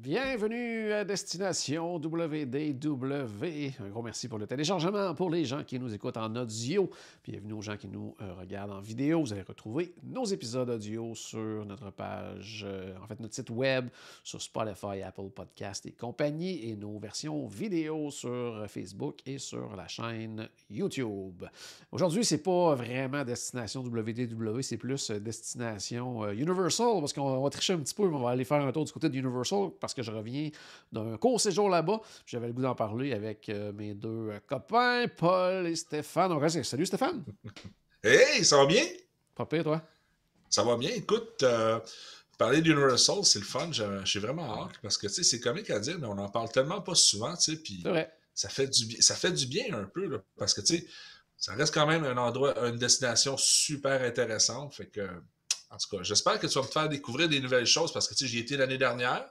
Bienvenue à Destination WDW. Un gros merci pour le téléchargement. Pour les gens qui nous écoutent en audio, bienvenue aux gens qui nous euh, regardent en vidéo. Vous allez retrouver nos épisodes audio sur notre page, euh, en fait notre site web, sur Spotify, Apple Podcast et compagnie, et nos versions vidéo sur Facebook et sur la chaîne YouTube. Aujourd'hui, c'est pas vraiment Destination WDW, c'est plus euh, Destination Universal, parce qu'on va tricher un petit peu, mais on va aller faire un tour du côté de Universal, parce que je reviens d'un court séjour là-bas. J'avais le goût d'en parler avec euh, mes deux euh, copains, Paul et Stéphane. Salut Stéphane! Hey, ça va bien? Pas pire, toi? Ça va bien. Écoute, euh, parler d'Universal, c'est le fun. J'ai vraiment hâte parce que, c'est comique à dire, mais on en parle tellement pas souvent, puis ça fait du bien, ça fait du bien un peu, là, parce que, tu sais, ça reste quand même un endroit, une destination super intéressante. Fait que, en tout cas, j'espère que tu vas me faire découvrir des nouvelles choses parce que, tu sais, j'y étais l'année dernière.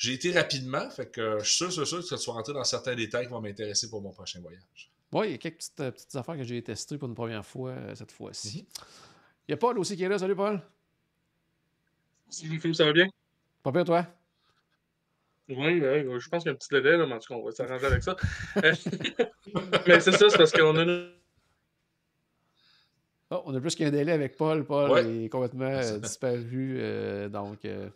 J'ai été rapidement, fait que je suis sûr, sûr, sûr que tu vas rentrer dans certains détails qui vont m'intéresser pour mon prochain voyage. Oui, il y a quelques petites, euh, petites affaires que j'ai testées pour une première fois euh, cette fois-ci. Mhm. Il y a Paul aussi qui est là. Salut, Paul. Salut Philippe, ça va bien? Pas pire, toi? Oui, oui, je pense qu'il y a un petit délai, là, mais en tout cas, on va s'arranger avec ça. Mais c'est ça, c'est parce qu'on a une... Oh, on a plus qu'un délai avec Paul. Paul Ouais. est complètement euh, disparu. euh, donc, euh,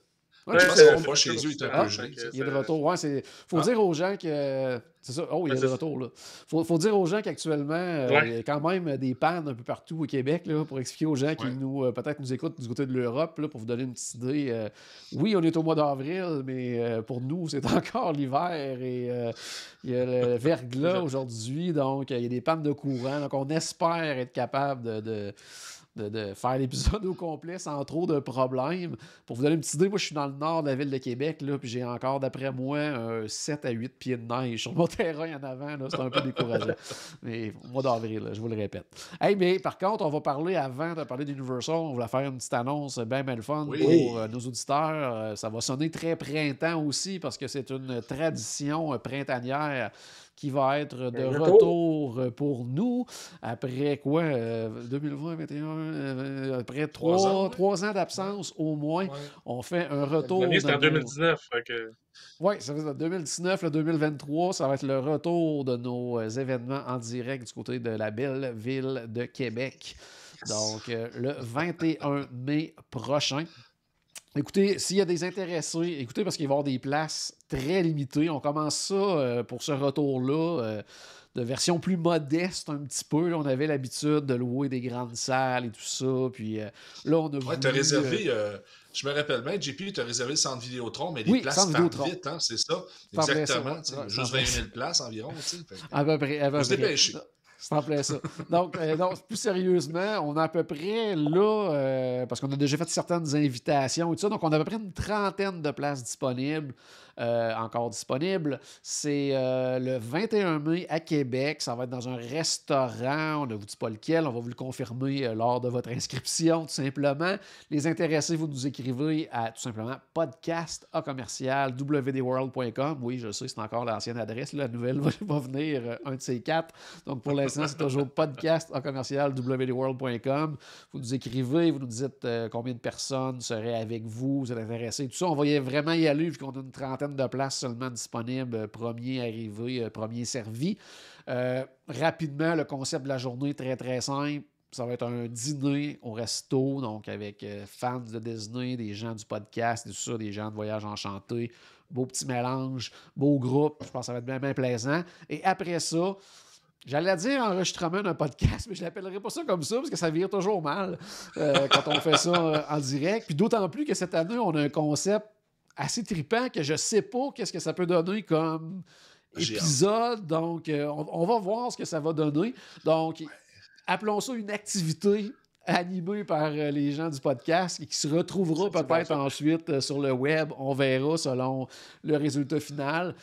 ouais, Ouais, Je pense c'est- qu'on va chez eux, il est un Ah, peu il est de retour. Ouais, c'est... Faut Ah. dire aux gens que. C'est ça. Oh, il est Ouais, de c'est retour, là. Faut, faut dire aux gens qu'actuellement, euh, Ouais. il y a quand même des pannes un peu partout au Québec, là, pour expliquer aux gens qui Ouais. nous, euh, peut-être nous écoutent du côté de l'Europe, là, pour vous donner une petite idée. euh, oui, on est au mois d'avril, mais pour nous, c'est encore l'hiver et il y a le verglas aujourd'hui, donc il y a des pannes de courant. Donc, on espère être capable de. de de, de faire l'épisode au complet sans trop de problèmes. Pour vous donner une petite idée, moi je suis dans le nord de la ville de Québec, là, puis j'ai encore, d'après moi, un 7 à 8 pieds de neige sur mon terrain en avant. C'est un peu décourageant. mais au mois d'avril, je vous le répète. Hey, mais par contre, on va parler avant de parler d'Universal. On voulait faire une petite annonce bien, bien le fun Oui. pour euh, nos auditeurs. Euh, ça va sonner très printemps aussi parce que c'est une tradition euh, printanière qui va être de retour retour. euh, pour nous après quoi euh, 2020, 2021, euh, après Trois trois, ans, ans d'absence au moins. Ouais. On fait un retour. L'année, c'était en nos- 2019, fait que... oui, ça va être 2019, le 2023, ça va être le retour de nos euh, événements en direct du côté de la belle ville de Québec. Donc, euh, le 21 mai prochain. Écoutez, s'il y a des intéressés, écoutez, parce qu'il va y avoir des places très limitées. On commence ça euh, pour ce retour-là. euh, de version plus modeste un petit peu. Là, on avait l'habitude de louer des grandes salles et tout ça. Puis euh, là, on a Ouais, voulu, euh, réservé, euh, je me rappelle bien, JP, t'as réservé le centre Vidéotron, mais les Oui, places partent vite, hein, c'est ça? Exactement, ça. tu Ouais, juste c'est en 20 plein 000 places environ, tu fait À peu près. à peu près. C'est en plein ça. Donc, euh, non, plus sérieusement, on a à peu près là, euh, parce qu'on a déjà fait certaines invitations et tout ça, donc on a à peu près une trentaine de places disponibles, euh, encore disponibles. C'est euh, le 21 mai à Québec. Ça va être dans un restaurant. On ne vous dit pas lequel. On va vous le confirmer euh, lors de votre inscription, tout simplement. Les intéressés, vous nous écrivez à tout simplement podcast à commercial wdworld.com. Oui, je sais, c'est encore l'ancienne adresse. La nouvelle va, venir, un de ces quatre. Donc, pour l'instant, c'est toujours podcast à commercial wdworld.com. Vous nous écrivez, vous nous dites combien de personnes seraient avec vous, vous êtes intéressés, tout ça. On va y- vraiment y aller vu qu'on a une trentaine de places seulement disponibles. Premier arrivé, premier servi. Rapidement, le concept de la journée est très, très simple. Ça va être un dîner au resto, donc avec euh, fans de Disney, des gens du podcast, et tout des gens de Voyage Enchanté. Beau petit mélange, beau groupe. Je pense que ça va être bien, bien plaisant. Et après ça, J'allais dire enregistrement d'un podcast, mais je l'appellerai pas ça comme ça parce que ça vire toujours mal euh, quand on fait ça euh, en direct. Puis d'autant plus que cette année, on a un concept assez trippant que je sais pas qu'est-ce que ça peut donner comme épisode. Donc, euh, on, on va voir ce que ça va donner. Donc, appelons ça une activité animé par euh, les gens du podcast et qui se retrouvera peut-être ensuite euh, sur le web. On verra selon le résultat final.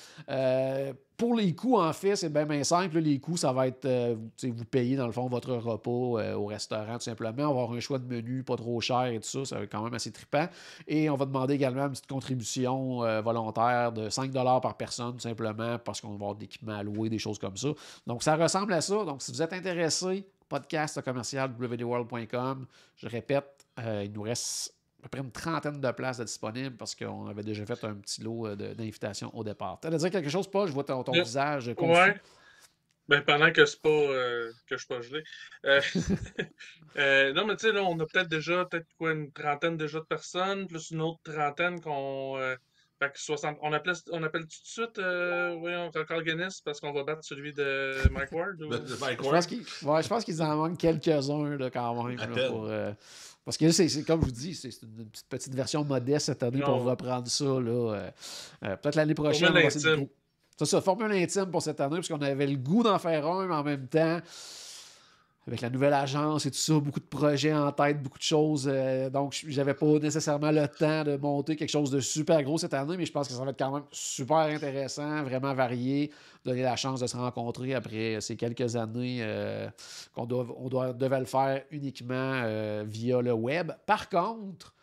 Pour les coûts, en fait, c'est bien, simple. Les coûts, ça va être, euh, vous, payez dans le fond votre repas euh, au restaurant, tout simplement. On va avoir un choix de menu pas trop cher et tout ça. Ça va être quand même assez trippant. Et on va demander également une petite contribution euh, volontaire de 5 par personne, tout simplement, parce qu'on va avoir de l'équipement à louer, des choses comme ça. Donc, ça ressemble à ça. Donc, si vous êtes intéressé, podcast commercial www.world.com. Je répète, il nous reste à peu près une trentaine de places de disponibles parce qu'on avait déjà fait un petit lot euh, d'invitations au départ. Tu dire quelque chose, Paul? Je vois ton, ton Euh, visage confus. Ouais. Ben, pendant que c'est pas euh, que je suis pas gelé. Euh, euh, non, mais tu sais, là, on a peut-être déjà peut-être quoi, une trentaine déjà de personnes, plus une autre trentaine qu'on. Fait que 60, on, appelle, on appelle tout de suite euh, voyons, record Guinness parce qu'on va battre celui de Mike Ward? ou- Je pense qu'il ouais, je pense qu'ils en manquent quelques-uns quand même. là, pour, euh, parce que là, c'est c'est comme je vous dis, c'est une petite, petite version modeste cette année pour reprendre ça. là, euh, euh, Peut-être l'année prochaine. on Formule va essayer de intime. C'est ça, formule intime pour cette année, parce qu'on avait le goût d'en faire un, mais en même temps, avec la nouvelle agence et tout ça, beaucoup de projets en tête, beaucoup de choses. euh, donc, j'avais pas nécessairement le temps de monter quelque chose de super gros cette année, mais je pense que ça va être quand même super intéressant, vraiment varié, donner la chance de se rencontrer après ces quelques années euh, qu'on doit, on doit, devait le faire uniquement euh, via le web. Par contre,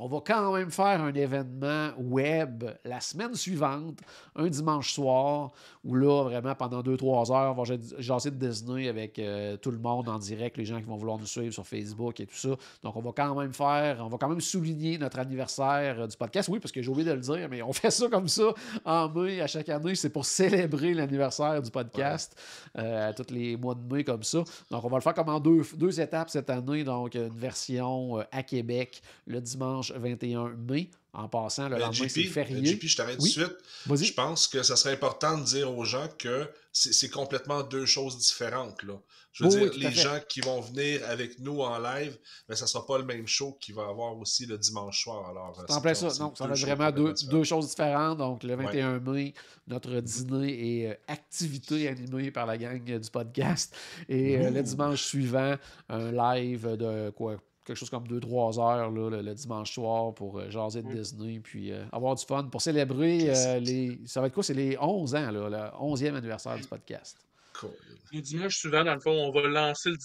on va quand même faire un événement web la semaine suivante, un dimanche soir, où là, vraiment, pendant 2-3 heures, on va jaser de Disney avec euh, tout le monde en direct, les gens qui vont vouloir nous suivre sur Facebook et tout ça. Donc, on va quand même faire, on va quand même souligner notre anniversaire euh, du podcast. Oui, parce que j'ai oublié de le dire, mais on fait ça comme ça en mai à chaque année. C'est pour célébrer l'anniversaire du podcast euh, à tous les mois de mai comme ça. Donc, on va le faire comme en deux, deux étapes cette année. Donc, une version à Québec le dimanche 21 mai. En passant, le Euh, lendemain, c'est férié. JP, je t'arrête Oui. tout de suite. Je pense que ça serait important de dire aux gens que c'est complètement deux choses différentes. Là. Je veux dire, les gens qui vont venir avec nous en live, mais ça ne sera pas le même show qu'il va avoir aussi le dimanche soir. Alors, euh, en plein ça. Donc, ça va vraiment deux, choses différentes. Donc, le 21 mai, notre dîner et euh, activité animée par la gang euh, du podcast. Et euh, le dimanche suivant, un live de quoi? Quelque chose comme 2-3 heures là, le, le dimanche soir pour euh, jaser de Mm. Disney puis euh, avoir du fun pour célébrer euh, les. Ça va être quoi? C'est les 11 ans, là, le 11e anniversaire du podcast. Cool. Le dimanche suivant, dans le fond, on va lancer le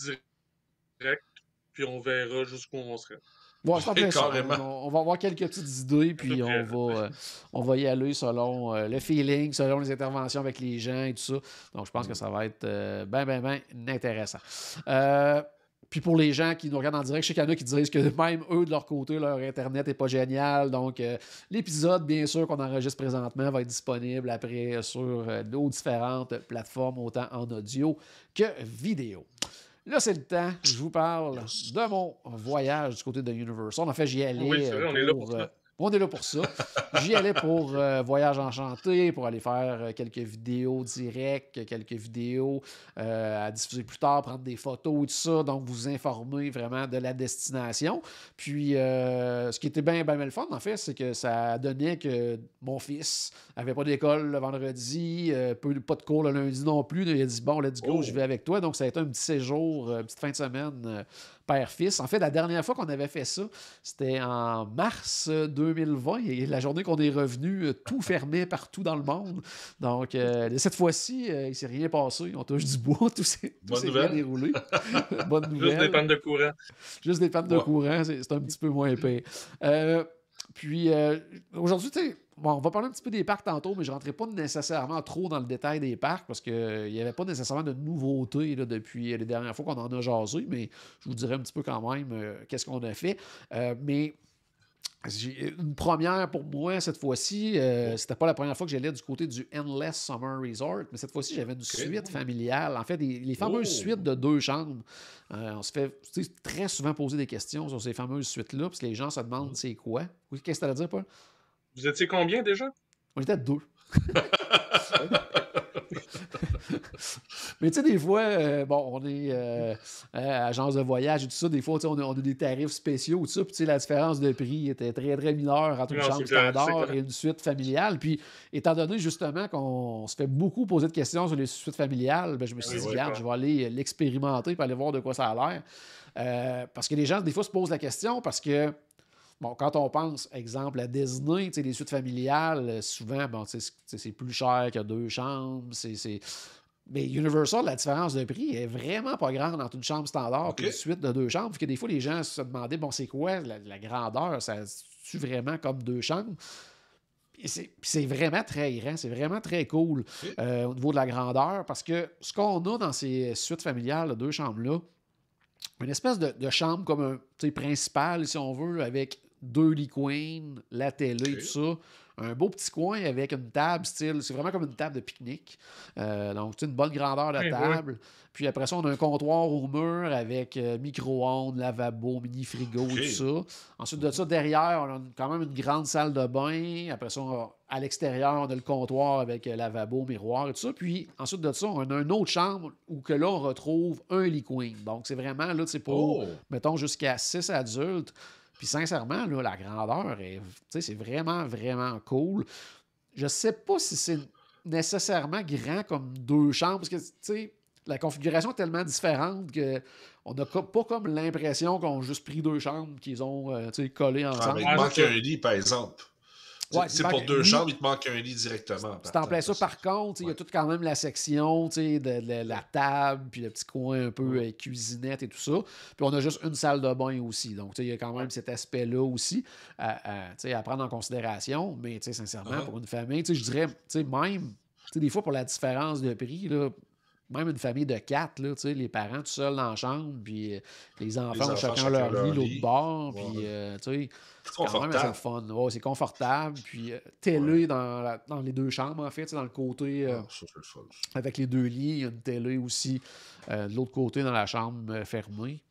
direct, puis on verra jusqu'où on sera. On, on va avoir quelques petites idées, puis on va, euh, on va y aller selon euh, le feeling, selon les interventions avec les gens et tout ça. Donc, je pense que ça va être euh, ben, ben, ben intéressant. Euh, puis pour les gens qui nous regardent en direct, je sais qu'il y en a qui disent que même eux, de leur côté, leur Internet n'est pas génial. Donc, euh, l'épisode, bien sûr, qu'on enregistre présentement va être disponible après sur euh, nos différentes plateformes, autant en audio que vidéo. Là, c'est le temps. Je vous parle de mon voyage du côté de Universal. En fait, j'y allais. Oui, vrai, on est là pour ça. On est là pour ça. J'y allais pour euh, Voyage Enchanté, pour aller faire euh, quelques vidéos directes, quelques vidéos euh, à diffuser plus tard, prendre des photos et tout ça. Donc, vous informer vraiment de la destination. Puis, euh, ce qui était bien, bien, bien le fun, en fait, c'est que ça donnait que mon fils avait pas d'école le vendredi, peu- pas de cours le lundi non plus. Il a dit Bon, let's go, Oh. je vais avec toi. Donc, ça a été un petit séjour, une petite fin de semaine père-fils. En fait, la dernière fois qu'on avait fait ça, c'était en mars euh, 2020 et la journée qu'on est revenu, euh, tout fermé partout dans le monde. Donc, euh, cette fois-ci, euh, il ne s'est rien passé. On touche du bois, tout s'est tout Bonne s'est bien nouvelle. déroulé. Bonne Juste nouvelle. des pannes de courant. Juste des pannes de courant, c'est un petit peu moins épais. Euh, puis euh, aujourd'hui, tu sais, bon, on va parler un petit peu des parcs tantôt, mais je ne rentrerai pas nécessairement trop dans le détail des parcs parce qu'il n'y avait pas nécessairement de nouveautés là, depuis les dernières fois qu'on en a jasé, mais je vous dirai un petit peu quand même euh, qu'est-ce qu'on a fait. Euh, mais une première pour moi cette fois-ci. euh, c'était pas la première fois que j'allais du côté du Endless Summer Resort, mais cette fois-ci, j'avais une suite familiale. En fait, des- les fameuses Oh. suites de deux chambres. Euh, on se fait très souvent poser des questions sur ces fameuses suites-là, parce que les gens se demandent c'est quoi. Qu'est-ce que tu à dire, Paul? Vous étiez combien déjà? On était deux. Mais tu sais, des fois, euh, bon, on est euh, euh, agence de voyage et tout ça. Des fois, on a, on a des tarifs spéciaux, tout ça. Puis tu sais, la différence de prix était très, très mineure entre une Non, chambre standard et une suite familiale. Puis, étant donné justement qu'on se fait beaucoup poser de questions sur les suites familiales, ben, je me suis dit, regarde, je vais aller l'expérimenter pour aller voir de quoi ça a l'air. Parce que les gens, des fois, se posent la question parce que Bon, quand on pense, exemple, à Disney, les suites familiales, euh, souvent, bon, c'est plus cher que deux chambres. c'est- Mais Universal, la différence de prix est vraiment pas grande entre une chambre standard et une suite de deux chambres. Fait que des fois, les gens se demandaient, bon, c'est quoi la, la grandeur? Ça tu vraiment comme deux chambres? C'est vraiment très grand, c'est vraiment très cool euh, au niveau de la grandeur parce que ce qu'on a dans ces suites familiales de deux chambres-là, une espèce de, de chambre comme un tu sais, principale, si on veut, avec deux lits queen, la télé, Ok. tout ça. Un beau petit coin avec une table style. C'est vraiment comme une table de pique-nique. Euh, donc, tu sais, une bonne grandeur de Oui, oui. table. Puis après ça, on a un comptoir au mur avec euh, micro-ondes, lavabo, mini-frigo, Ok. tout ça. Ensuite de ça, derrière, on a quand même une grande salle de bain. Après ça, on a- à l'extérieur, on a le comptoir avec euh, lavabo, miroir et tout ça. Puis ensuite de ça, on a une autre chambre où que là, on retrouve un lit queen. Donc, c'est vraiment, là, c'est pour, Oh! mettons, jusqu'à 6 adultes. Puis sincèrement, là, la grandeur, est, tu sais, c'est vraiment, vraiment cool. Je sais pas si c'est nécessairement grand comme deux chambres, parce que, tu sais, la configuration est tellement différente que on n'a pas comme l'impression qu'on a juste pris deux chambres qu'ils ont euh, tu sais, collées Ah, ensemble. mais il manque un lit, par exemple. Ouais, c'est pour deux lit. chambres, il te manque un lit directement. C'est en plein ça. Par contre, il y a toute quand même la section de, de la table, puis le petit coin un peu euh, cuisinette et tout ça. Puis on a juste une salle de bain aussi. Donc, il y a quand même cet aspect-là aussi à, prendre en considération. Mais, sincèrement, Uh-huh. pour une famille, je dirais, même, des fois, pour la différence de prix, là, même une famille de quatre, là, les parents tout seuls dans la chambre, puis euh, les enfants, chacun chacun leur leur lit, l'autre bord, puis, euh, tu sais, C'est quand même assez fun. Ouais, c'est confortable. Puis euh, télé dans, la- dans les deux chambres, en fait, dans le côté euh, Ah, ça, le avec les deux lits. Il y a une télé aussi euh, de l'autre côté dans la chambre fermée.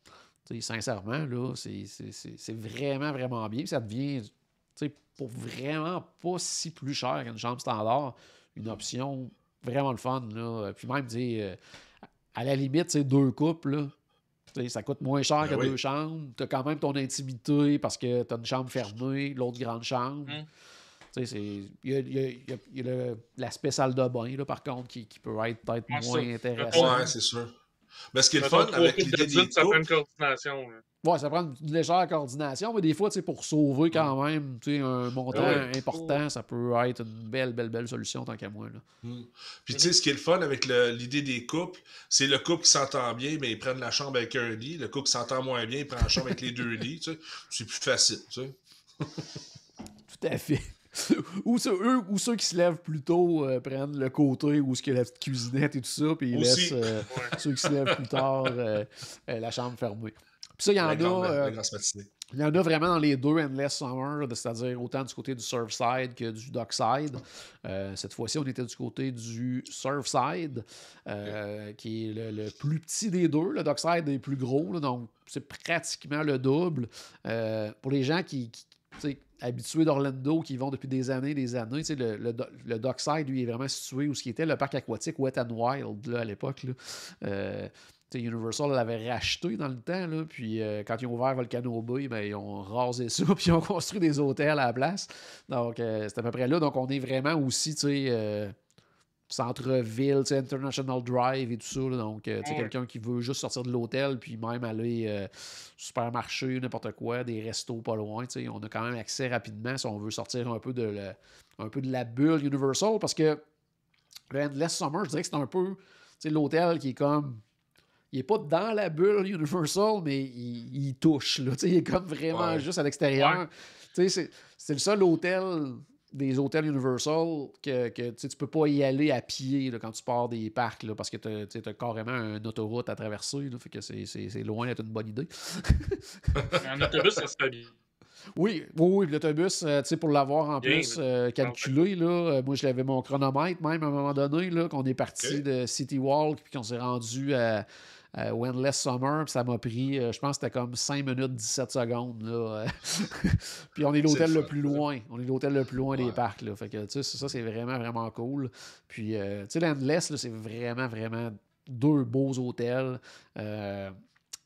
Sincèrement, là, c'est- vraiment, vraiment bien. Puis ça devient, tu sais, pour vraiment pas si plus cher qu'une chambre standard, une option vraiment le fun. Là. Puis même, euh, à la limite, c'est deux couples, là. Ça coûte moins cher Ben que oui. deux chambres. Tu as quand même ton intimité parce que tu as une chambre fermée, l'autre grande chambre. Mm. Tu sais, c'est- Il y a, il y a- il y a- l'aspect salle de bain, là, par contre, qui, qui peut être peut-être moins intéressant. Ouais, c'est sûr. Mais ce qui est le fun avec l'idée des ça prend couples, une coordination. là. Ouais, ça prend une légère coordination, mais des fois, tu sais, pour sauver quand même tu sais, un montant Ouais. important, ça peut être une belle, belle, belle solution tant qu'à moi. Là. Hmm. Puis tu sais, ce qui est le fun avec le- l'idée des couples, c'est le couple qui s'entend bien, mais ils prennent la chambre avec un lit. Le couple qui s'entend moins bien, il prend la chambre avec les deux lits. tu sais. C'est plus facile. Tu sais. Tout à fait. ou, ceux, eux, ou ceux qui se lèvent plus tôt euh, prennent le côté où il y a la petite cuisinette et tout ça, puis ils Aussi. laissent euh, Ouais. ceux qui se lèvent plus tard euh, la chambre fermée. Puis ça, il y en La a. grande. Il y en a vraiment dans les deux Endless Summer, c'est-à-dire autant du côté du Surfside que du Dockside. Euh, cette fois-ci, on était du côté du Surfside, euh, qui est le, le plus petit des deux. Le Dockside est plus gros, là, donc c'est pratiquement le double. Euh, pour les gens qui, habitués d'Orlando, qui vont depuis des années des années, le, le, do- le Dockside, lui, est vraiment situé où ce qui était le parc aquatique Wet and Wild à l'époque. Euh, Universal l'avait racheté dans le temps, puis euh, quand ils ont ouvert Volcano Bay, ben, ils ont rasé ça, puis ils ont construit des hôtels à la place. Donc, euh, c'est à peu près là. Donc, on est vraiment aussi, tu centre-ville, International Drive et tout ça. là. donc, euh, tu sais, quelqu'un qui veut juste sortir de l'hôtel, puis même aller euh, supermarché, n'importe quoi, des restos pas loin, tu sais, on a quand même accès rapidement si on veut sortir un peu de, le- un peu de la bulle Universal, parce que le Endless Summer, je dirais que c'est un peu, tu sais, l'hôtel qui est comme il est pas dans la bulle Universal, mais il, il touche. Là. Tu sais, Il est comme vraiment Ouais. juste à l'extérieur. Ouais. Tu sais, C'est c'est le seul hôtel des hôtels Universal que, que tu peux pas y aller à pied là, quand tu pars des parcs là, parce que tu as, carrément une autoroute à traverser. Là, fait que c'est- loin d'être une bonne idée. En autobus, ça se fait bien. Oui, oui, l'autobus, euh, tu sais, pour l'avoir en Bien, plus euh, calculé, là, euh, moi je l'avais mon chronomètre même à un moment donné, là, qu'on est parti de City Walk puis qu'on s'est rendu à, euh, Wendless Summer, ça m'a pris, euh, je pense que c'était comme 5 minutes 17 secondes. Là. puis on est l'hôtel le plus loin. On est l'hôtel le plus loin des parcs. Là. Fait que, ça, c'est vraiment, vraiment cool. Puis, euh, tu sais, l'Endless, là, c'est vraiment, vraiment deux beaux hôtels. Euh,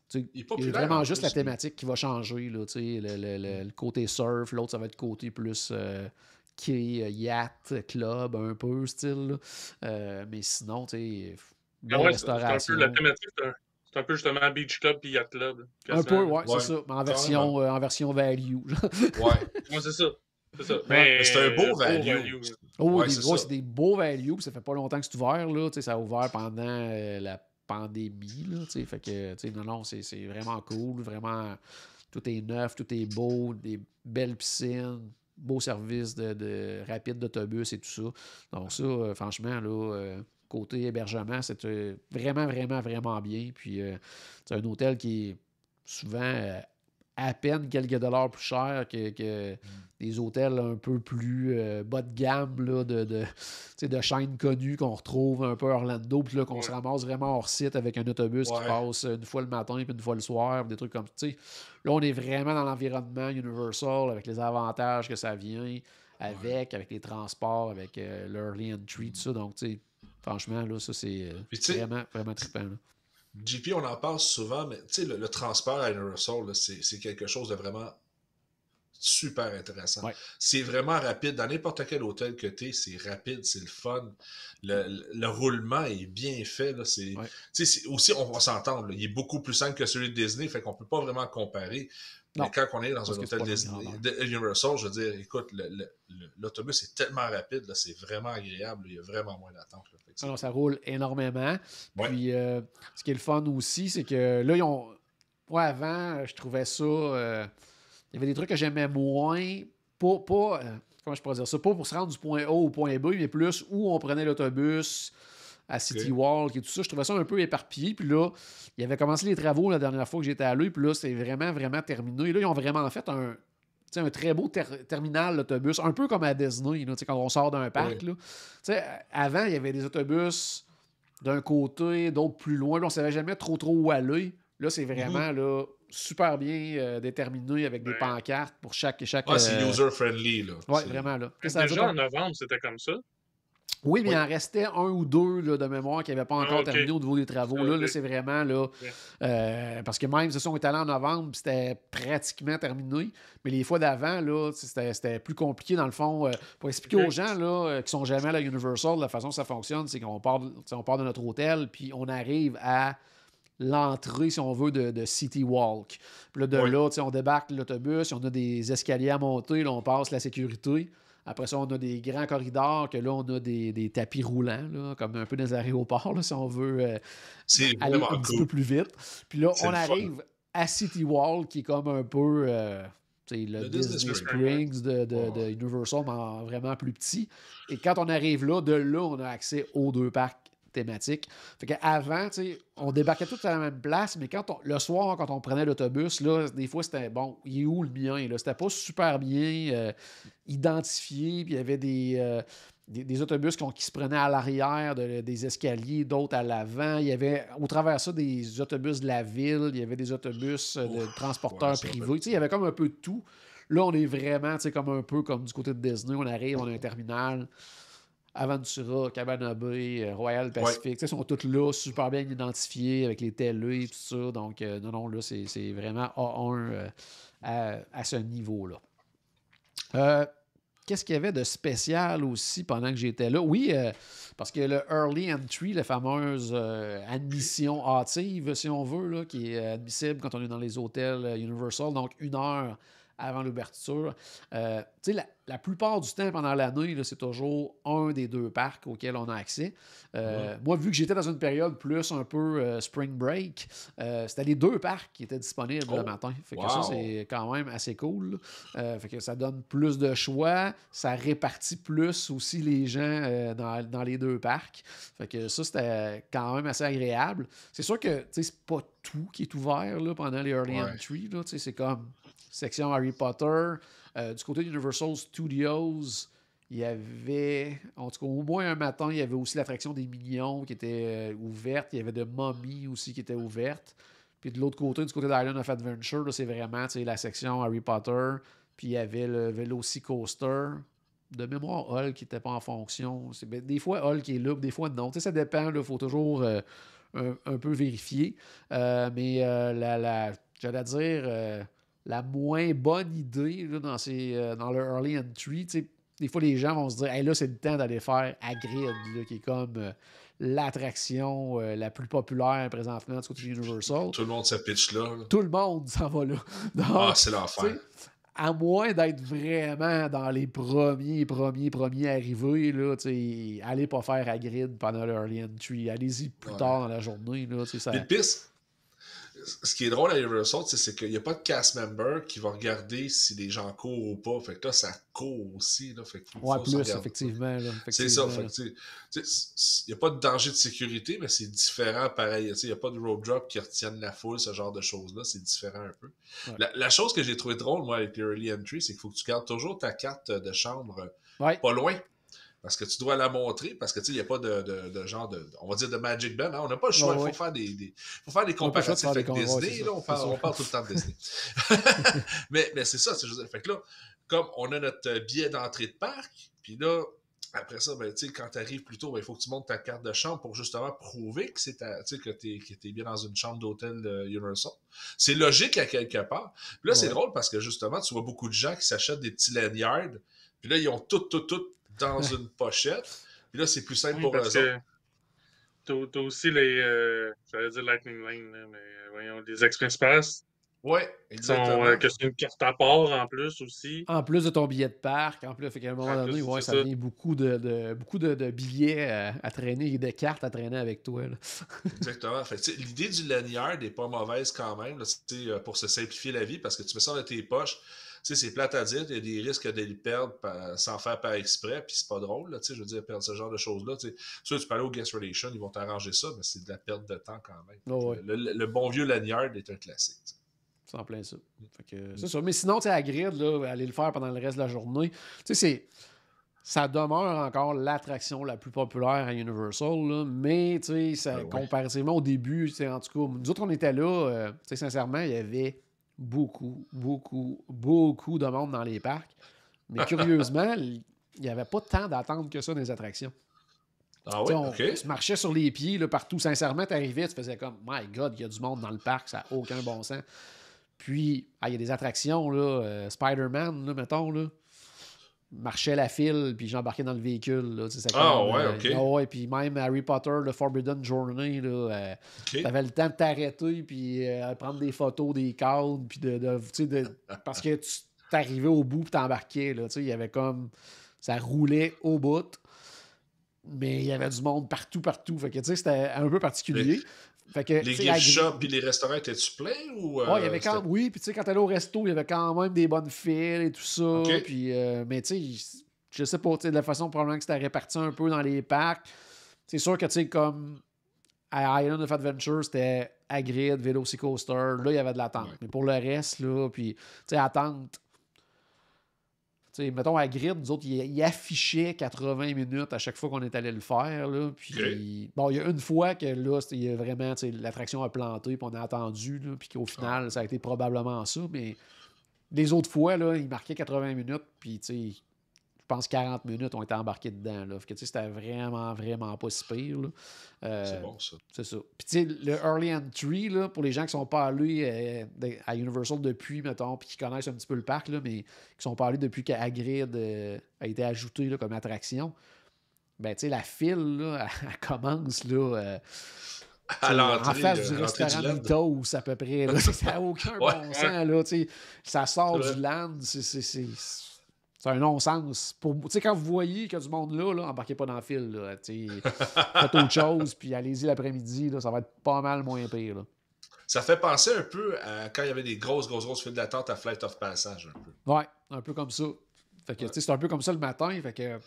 tu sais, Il y a vraiment en juste la thématique qui va changer. Là, tu sais, le, le- le- le côté surf, l'autre, ça va être côté plus euh, quai, euh, yacht, club, un peu style. Euh, mais sinon, tu sais, Ouais, c'est c'est un restauration. peu la thématique, c'est un, peu justement Beach Club puis Yacht Club. Un peu, ouais, Ouais, c'est ça. Mais en version, euh, en version value. Ouais. Ouais, c'est ça. C'est ça. Mais c'est un beau euh, value. Oh, Ouais, c'est gros, ça. c'est des beaux values. puis Ça fait pas longtemps que c'est ouvert. Là, Tu sais, ça a ouvert pendant euh, la pandémie. Là, tu sais, fait que, tu sais, non, non, c'est c'est vraiment cool. Vraiment, tout est neuf, tout est beau, des belles piscines, beau service de, de rapide d'autobus et tout ça. Donc, ça, euh, franchement, là, euh, côté hébergement, c'est euh, vraiment, vraiment, vraiment bien. Puis, euh, c'est un hôtel qui est souvent euh, à peine quelques dollars plus cher que, que Mm. des hôtels un peu plus euh, bas de gamme là, de, de, de chaînes connues qu'on retrouve un peu à Orlando, puis là qu'on se ramasse vraiment hors site avec un autobus qui passe une fois le matin puis une fois le soir, des trucs comme ça. Là, on est vraiment dans l'environnement Universal avec les avantages que ça vient avec, avec les transports, avec euh, l'early entry, tout ça. Donc, tu sais, franchement, là, ça, c'est euh, vraiment, vraiment trippant. là. JP, on en parle souvent, mais tu sais, le, le transport à Universal, c'est quelque chose de vraiment super intéressant. Ouais. C'est vraiment rapide. Dans n'importe quel hôtel que tu es, c'est rapide, c'est le fun. Le, le- le roulement est bien fait. Là, Ouais. aussi, on va s'entendre, il est beaucoup plus simple que celui de Disney, fait qu'on peut pas vraiment comparer. Non, Mais quand on est dans parce un hôtel Disney, Universal, je veux dire, écoute, l'autobus est tellement rapide, c'est vraiment agréable. Il y a vraiment moins d'attente. Alors, ça roule énormément. Ouais. Puis, euh, ce qui est le fun aussi, c'est que là, ils ont. Moi, avant, je trouvais ça. euh, Il y avait des trucs que j'aimais moins. Pas. pas euh, comment je pourrais dire ça? Pas pour se rendre du point A au point B, mais plus où on prenait l'autobus à City Walk et tout ça. Je trouvais ça un peu éparpillé. Puis là, il avait commencé les travaux la dernière fois que j'étais allé. Puis là, c'est vraiment, vraiment terminé. Là, ils ont vraiment fait un. un très beau ter- terminal d'autobus, un peu comme à Disney, là, quand on sort d'un parc. là. Avant, il y avait des autobus d'un côté, d'autres plus loin. Là, on ne savait jamais trop trop où aller. Là, c'est vraiment là, super bien euh, déterminé avec des Ouais. pancartes pour chaque. chaque Ouais, c'est euh, user-friendly. C'est- vraiment. Là. Déjà en novembre, c'était comme ça? Oui, mais Oui. il en restait un ou deux là, de mémoire qui n'avaient pas encore Ah, terminé au niveau des travaux. Là, c'est vraiment là. euh, parce que même, c'est ça, on est allé en novembre, c'était pratiquement terminé. Mais les fois d'avant, là, c'était plus compliqué dans le fond. euh, pour expliquer aux gens là, euh, qui sont jamais à la Universal, la façon que ça fonctionne, c'est qu'on part, on part de notre hôtel, puis on arrive à l'entrée, si on veut, de, de City Walk. Puis là, de Oui. là, on débarque l'autobus, on a des escaliers à monter, là, on passe la sécurité. Après ça, on a des grands corridors, que là, on a des, des tapis roulants, là, comme un peu dans les aéroports, là, si on veut euh, aller un petit peu plus vite. Puis là, on fun. arrive à City Wall, qui est comme un peu euh, le, Le Disney, Disney Springs de, de-. Universal, mais en vraiment plus petit. Et quand on arrive là, de là, on a accès aux deux parcs thématiques. Fait qu'avant, tu sais, on débarquait tous à la même place, mais quand on- le soir, quand on prenait l'autobus, là, des fois, c'était bon, il est où le mien? là? C'était pas super bien euh, identifié, puis il y avait des. euh, des, des autobus qui se prenaient à l'arrière de- des escaliers, d'autres à l'avant. Il y avait, au travers de ça, des autobus de la ville, il y avait des autobus euh, de Ouf, transporteurs ouais, privés. Tu sais, il y avait comme un peu de tout. Là, on est vraiment, tu sais, comme un peu comme du côté de Disney. On arrive, on a un terminal. Aventura, Cabana Bay, euh, Royal Pacific, tu sais, sont tous là, super bien identifiés avec les télés et tout ça. Donc, euh, non, non, là, c'est vraiment A1 euh, à, à ce niveau-là. Euh, Qu'est-ce qu'il y avait de spécial aussi pendant que j'étais là? Oui, parce que le Early Entry, la fameuse admission hâtive, si on veut, là, qui est admissible quand on est dans les hôtels Universal, donc une heure avant l'ouverture. Euh, la, la plupart du temps pendant l'année, c'est toujours un des deux parcs auxquels on a accès. Euh, Moi, vu que j'étais dans une période plus un peu euh, spring break, c'était les deux parcs qui étaient disponibles le Oh, matin. Fait que wow. ça, c'est quand même assez cool. fait que ça donne plus de choix, ça répartit plus aussi les gens dans, dans les deux parcs. Fait que ça, c'était quand même assez agréable. C'est sûr que tu sais, c'est pas tout qui est ouvert là, pendant les early Ouais. entry. C'est comme section Harry Potter. Euh, du côté d'Universal Studios, Il y avait, en tout cas, au moins un matin, il y avait aussi l'attraction des Mignons qui était euh, ouverte. Il y avait de Mommy aussi qui était ouverte. Puis de l'autre côté, du côté d'Island of Adventure, c'est vraiment la section Harry Potter. Puis il y avait le Velocicoaster. De mémoire, Hulk qui n'était pas en fonction. Ben, des fois, Hulk est là, des fois, non. Ça dépend. Il faut toujours euh, un, un peu vérifier. Mais euh, la, la, j'allais dire, la moins bonne idée là, dans, ces, euh, dans le early entry, des fois, les gens vont se dire hey, là, c'est le temps d'aller faire Hagrid, là, qui est comme euh, l'attraction euh, la plus populaire présentement du côté de Universal. Tout le monde se pitch là. là. Tout le monde s'en va là. Donc, Ah, c'est l'enfer. à moins d'être vraiment dans les premiers, premiers, premiers arrivés, là, allez pas faire Hagrid pendant le early entry. Allez-y plus Ouais. tard dans la journée. Là, tu sais, ça... Puis le ce qui est drôle à Universal, c'est qu'il n'y a pas de cast member qui va regarder si les gens courent ou pas. Fait que là, ça court aussi. Là, fait Ouais, plus, effectivement. C'est ça. il n'y a pas de danger de sécurité, mais c'est différent pareil. Il n'y a pas de road drop qui retienne la foule, ce genre de choses-là. C'est différent un peu. Ouais. La, la chose que j'ai trouvé drôle, moi, avec les early entry, c'est qu'il faut que tu gardes toujours ta carte de chambre euh, Ouais. pas loin. Parce que tu dois la montrer, parce que tu sais, il n'y a pas de, de- de genre de. On va dire de Magic Band. hein. On n'a pas le choix. Il ouais. faut faire des, des- faut faire des comparatifs faire des avec ouais, Disney. là, on, parle, sûr. on parle tout le temps de Disney. mais mais c'est ça, c'est juste- Fait que là, comme on a notre billet d'entrée de parc, puis là, après ça, ben, tu sais, quand tu arrives plus tôt, ben, il faut que tu montes ta carte de chambre pour justement prouver que c'est ta- tu sais, que tu es, bien dans une chambre d'hôtel de Universal. C'est logique à quelque part. Puis là, c'est drôle parce que justement, tu vois beaucoup de gens qui s'achètent des petits lanyards, puis là, ils ont tout, tout, tout dans une pochette. Puis là, c'est plus simple Oui, pour parce eux que t'as t'as aussi les. euh, J'allais dire Lightning Lane, là, mais euh, voyons, les Express Pass. Ouais, qui sont, exactement. euh, que c'est une carte à part en plus aussi. En plus de ton billet de parc, en plus, fait qu'à un moment En donné, plus, ouais, ça devient beaucoup de, de- beaucoup de, de billets à, à traîner et de cartes à traîner avec toi. là. Exactement. L'idée du lanyard n'est pas mauvaise quand même, là, euh, pour se simplifier la vie, parce que tu mets ça dans tes poches. Tu sais, c'est plate à dire, il y a des risques de les perdre par- sans faire par exprès, puis c'est pas drôle, là, tu sais, je veux dire, perdre ce genre de choses-là. tu sais. Sûr, tu peux aller au guest relation, ils vont t'arranger ça, mais c'est de la perte de temps quand même. Oh, ouais. le, le- le bon vieux lanyard est un classique. tu sais. C'est en plein ça. Fait que, c'est ça. Mais sinon, tu sais, à grid, là, aller le faire pendant le reste de la journée, tu sais, c'est. Ça demeure encore l'attraction la plus populaire à Universal, là, mais tu sais, ça- ouais. comparativement au début, tu sais, en tout cas, nous autres, on était là, euh, tu sais, sincèrement, il y avait beaucoup, beaucoup, beaucoup de monde dans les parcs. Mais curieusement, il n'y avait pas tant d'attente que ça dans les attractions. Ah sais, on, ok. Tu marchais sur les pieds là, partout. Sincèrement, tu arrivais, tu faisais comme My God, il y a du monde dans le parc, ça n'a aucun bon sens. Puis, ah, il y a des attractions, là, euh, Spider-Man, là, mettons, là. Marchais la file, puis j'embarquais dans le véhicule. Là, c'est Ah, comme, ouais, euh, ok. ah ouais, puis même Harry Potter, le Forbidden Journey, là, euh. T'avais le temps de t'arrêter, puis euh, prendre des photos des cadres, puis de, de, Parce que tu t'arrivais au bout, puis t'embarquais, là, tu sais, il y avait comme... Ça roulait au bout, mais il y avait du monde partout, partout. Fait que, tu sais, c'était un peu particulier. Fait que, Les gift shops et les restaurants étaient-tu pleins ou. euh, Ouais, il y avait quand Oui, puis tu sais, quand t'allais au resto, il y avait quand même des bonnes files et tout ça. Puis, euh, mais tu sais, je sais pas, de la façon probablement que c'était réparti un peu dans les parcs. C'est sûr que, tu sais, comme à Island of Adventure, c'était Hagrid, Velocicoaster. Là, il y avait de l'attente. Ouais. Mais pour le reste, là, puis, tu sais, attente. Mettons, Hagrid, nous autres, il, il affichait 80 minutes à chaque fois qu'on est allé le faire. Là, puis, bon, il y a une fois que là, c'était- il vraiment, l'attraction a planté, puis on a attendu, là, puis qu'au final, ça a été probablement ça. Mais les autres fois, là, il marquait 80 minutes, puis, pense 40 minutes ont été embarqués dedans. Là. Fait que, tu sais, c'était vraiment, vraiment pas si pire. Euh, C'est bon, ça. c'est ça. Puis, tu sais, le early entry, là, pour les gens qui sont pas allés euh, à Universal depuis, mettons, puis qui connaissent un petit peu le parc, là, mais qui sont pas allés depuis qu'Agrid euh, a été ajouté là, comme attraction, ben, tu sais, la file, là, elle, commence, là. euh, À en face du restaurant. Mythos, à peu près. là. ça n'a aucun Ouais. bon sens. Là, ça sort du land. C'est, c'est, un non-sens. Pour, tu sais, quand vous voyez qu'il y a du monde là, là embarquez pas dans le fil. Là. Faites autre chose, puis allez-y l'après-midi. Ça va être pas mal moins pire. Là. Ça fait penser un peu à quand il y avait des grosses, grosses, grosses files d'attente à Flight of Passage. Un peu. Ouais, un peu comme ça. Fait que, c'est un peu comme ça le matin. Fait que,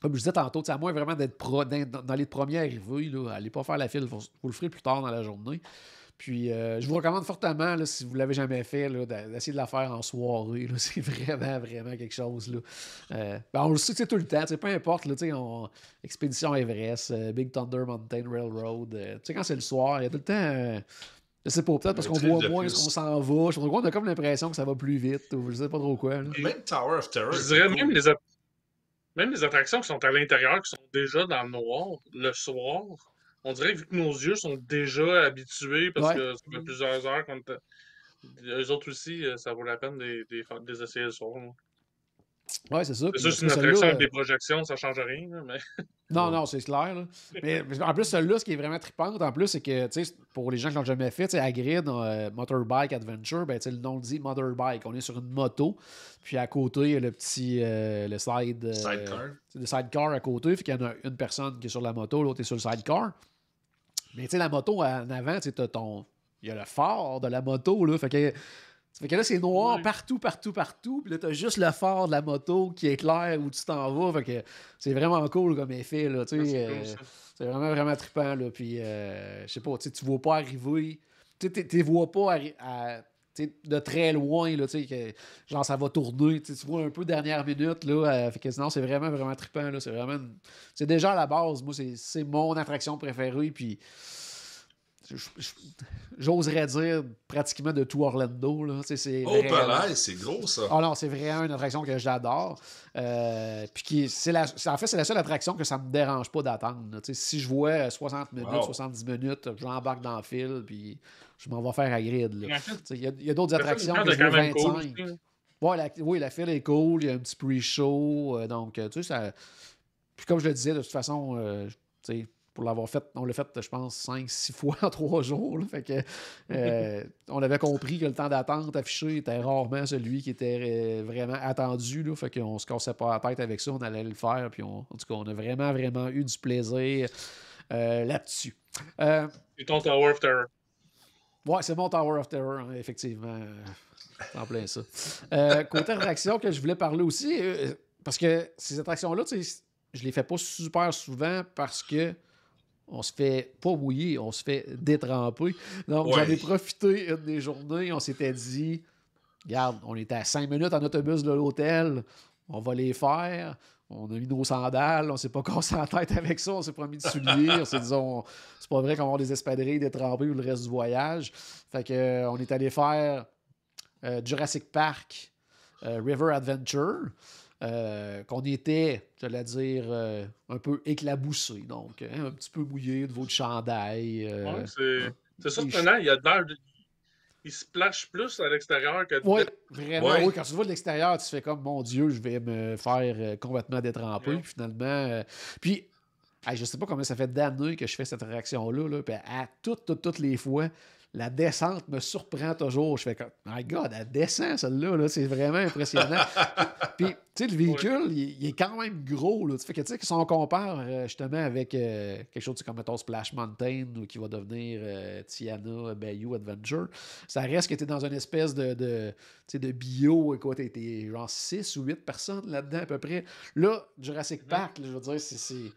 comme je disais tantôt, à moins vraiment d'être pro, dans, dans les premiers arrivés, là, allez pas faire la file, vous, vous le ferez plus tard dans la journée. Puis euh, je vous recommande fortement, là, si vous ne l'avez jamais fait, d'essayer de la faire en soirée. C'est vraiment, vraiment quelque chose. Là. Euh, ben, on le sait tout le temps. Peu importe. Là, on- Expédition Everest, euh, Big Thunder Mountain Railroad. euh, tu sais, quand c'est le soir, il y a tout le temps. euh, je sais pas, peut-être parce qu'on voit moins qu'on s'en va. Je sais pas trop, on a comme l'impression que ça va plus vite. Ou je sais pas trop quoi. là. Même Tower of Terror. Je dirais même les, même les attractions qui sont à l'intérieur, qui sont déjà dans le noir, le soir, on dirait que vu que nos yeux sont déjà habitués, parce Ouais. que ça fait plusieurs heures qu'on était... Eux autres aussi, euh, ça vaut la peine de les, des essayer le soir. Ouais, c'est ça. C'est Puis, sûr, c'est une attraction avec des projections, ça change rien, mais... Non, non, c'est clair. là. Mais en plus, celle-là, ce qui est vraiment trippante, en plus, c'est que, tu sais, pour les gens qui l'ont jamais fait, tu sais, Hagrid, euh, Motorbike Adventure, ben, tu sais, le nom le dit, Motorbike. On est sur une moto, puis à côté, il y a le petit, euh, le side... euh, Sidecar. le sidecar à côté, fait qu'il y en a une personne qui est sur la moto, l'autre est sur le sidecar. Mais tu sais, la moto en avant, tu ton... Il y a le phare de la moto, là, fait que... Fait que là, c'est noir Ouais. partout, partout, partout. Puis là, t'as juste le phare de la moto qui éclaire où tu t'en vas. Fait que c'est vraiment cool comme effet, là, tu sais. C'est euh, c'est vraiment, vraiment trippant, là. Puis, euh, je sais pas, tu vois pas arriver. Tu sais, vois pas à- de très loin, là, tu sais, que genre ça va tourner. Tu vois un peu dernière minute, là. euh, fait que sinon, c'est vraiment, vraiment trippant, là. C'est vraiment. une- C'est déjà à la base, moi, c'est- mon attraction préférée. Puis, j'oserais dire pratiquement de tout Orlando, là. C'est Oh, vraiment- palais, c'est gros ça. ah non, c'est vraiment une attraction que j'adore. Euh, puis qui, c'est la, en fait, c'est la seule attraction que ça me dérange pas d'attendre. Si je vois 60 minutes, Wow. 70 minutes, j'embarque dans le fil, puis je m'en vais faire à grid. Il y a, d'autres attractions que je veux quand même cool 25. aussi, là. Ouais, la, oui, la file est cool, il y a un petit pre-show, euh, donc, euh, tu sais, ça... Puis comme je le disais, de toute façon, euh, tu sais, pour l'avoir fait, on l'a fait, je pense, 5-6 fois en 3 jours, là, fait que euh, on avait compris que le temps d'attente affiché était rarement celui qui était vraiment attendu, là, fait qu'on se cassait pas la tête avec ça, on allait le faire, puis on, en tout cas, on a vraiment, vraiment eu du plaisir là-dessus. Euh, Et ton Tower of Terror. Ouais, c'est mon Tower of Terror, hein, effectivement. Euh, en plein ça. Euh, côté attraction que je voulais parler aussi, euh, parce que ces attractions-là, je les fais pas super souvent parce que on se fait pas mouiller, on se fait détremper. Donc, j'en ai Ouais. profité une des journées, on s'était dit, regarde, on était à 5 minutes en autobus de l'hôtel, on va les faire. On a mis nos sandales, on s'est pas cassé la tête avec ça, on s'est pas mis de souliers, on s'est dit, c'est pas vrai qu'on va avoir des espadrilles détrempées ou le reste du voyage. Fait que, euh, on est allé faire euh, Jurassic Park euh, River Adventure, euh, qu'on était, j'allais dire, euh, un peu éclaboussé, donc hein, un petit peu mouillé de votre chandail. euh, Ouais, c'est il- surprenant, il y a de l'air de- Il se splash plus à l'extérieur que Oui, vraiment. Ouais. Oui, quand tu vois de l'extérieur, tu fais comme, mon Dieu, je vais me faire euh, complètement détremper. Ouais. Puis finalement, euh, puis, je sais pas combien ça fait d'années que je fais cette réaction-là. Là, puis à toutes, toutes, toutes les fois, la descente me surprend toujours. Je fais comme, my God, elle descend celle-là. Là, c'est vraiment impressionnant. puis, tu sais, le véhicule, il, il est quand même gros. Là. Tu fais que, tu sais, si on compare euh, justement avec euh, quelque chose comme, mettons, Splash Mountain ou qui va devenir euh, Tiana Bayou Adventure, ça reste que tu es dans une espèce de, de, tu sais, de bio. Écoute, tu es genre 6 ou 8 personnes là-dedans à peu près. Là, Jurassic Park, là, je veux dire, c'est-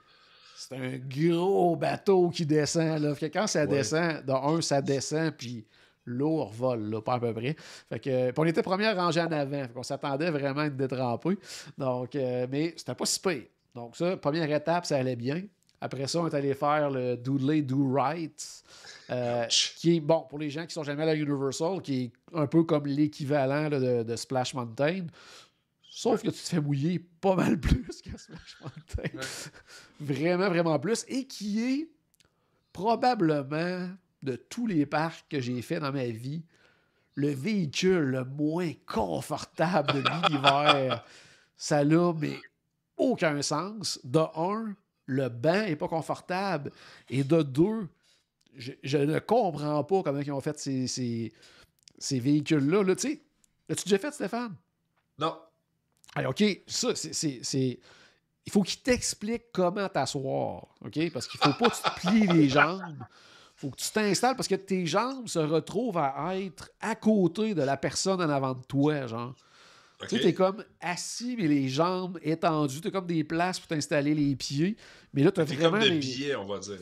c'est. Un gros bateau qui descend. Là. Fait que quand ça Ouais. descend, de un, ça descend, puis l'eau revole, là, pas à peu près. Fait que, on était première rangée en avant. Fait qu'on s'attendait vraiment à être détrempé. Donc, euh, mais c'était pas si pire. Donc, ça, première étape, ça allait bien. Après ça, on est allé faire le Doodley Do Right, euh, qui est, bon, pour les gens qui sont jamais à Universal, qui est un peu comme l'équivalent de Splash Mountain. Sauf que tu te fais mouiller pas mal plus que Splash Mountain. vraiment, vraiment plus. Et qui est probablement, de tous les parcs que j'ai fait dans ma vie, le véhicule le moins confortable de l'univers. Ça n'a mais aucun sens. De un, le banc n'est pas confortable. Et de deux, je, je ne comprends pas comment ils ont fait ces, ces, ces véhicules-là. Là, tu sais, L'as-tu déjà fait, Stéphane? Non. Allez, OK, ça, c'est- Il faut qu'il t'explique comment t'asseoir, OK? Parce qu'il faut pas que tu te plies les jambes. faut que tu t'installes parce que tes jambes se retrouvent à être à côté de la personne en avant de toi, genre. Tu sais, t'es comme assis, mais les jambes étendues. T'as comme des places pour t'installer les pieds. Mais là, t'as vraiment comme de les... billets, on va dire.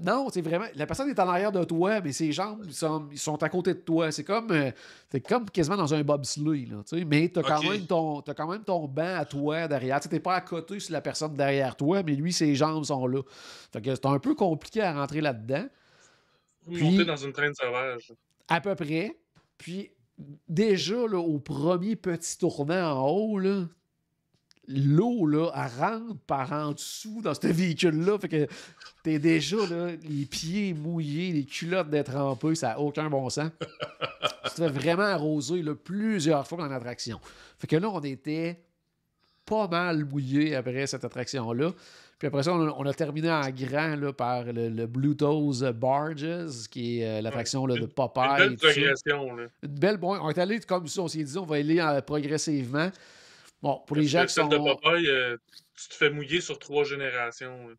Non, c'est vraiment. La personne est en arrière de toi, mais ses jambes ils sont, ils sont à côté de toi. C'est comme. euh, t'es comme quasiment dans un bobsleigh, là. tu sais, Mais t'as quand, même ton, t'as quand même ton banc à toi derrière. Tu sais, T'es pas à côté sur la personne derrière toi, mais lui, ses jambes sont là. Fait que c'est un peu compliqué à rentrer là-dedans. Monter dans une traîne sauvage. À peu près. Puis déjà, là, au premier petit tournant en haut, là, l'eau, là, elle rentre par en dessous dans ce véhicule-là. Fait que t'es déjà, là, les pieds mouillés, les culottes détrempées, ça n'a aucun bon sens. tu te fais vraiment arroser là, plusieurs fois dans l'attraction. Fait que là, on était pas mal mouillé après cette attraction-là. Puis après ça, on a, on a terminé en grand là, par le, le Bluetooth Barges, qui est euh, l'attraction de Une Popeye. belle tout ça. progression. Là. Une belle bon, On est allé comme ça, on s'est dit, on va aller euh, progressivement. Bon, pour les gens qui sont de Popeye, euh, tu te fais mouiller sur trois générations. là.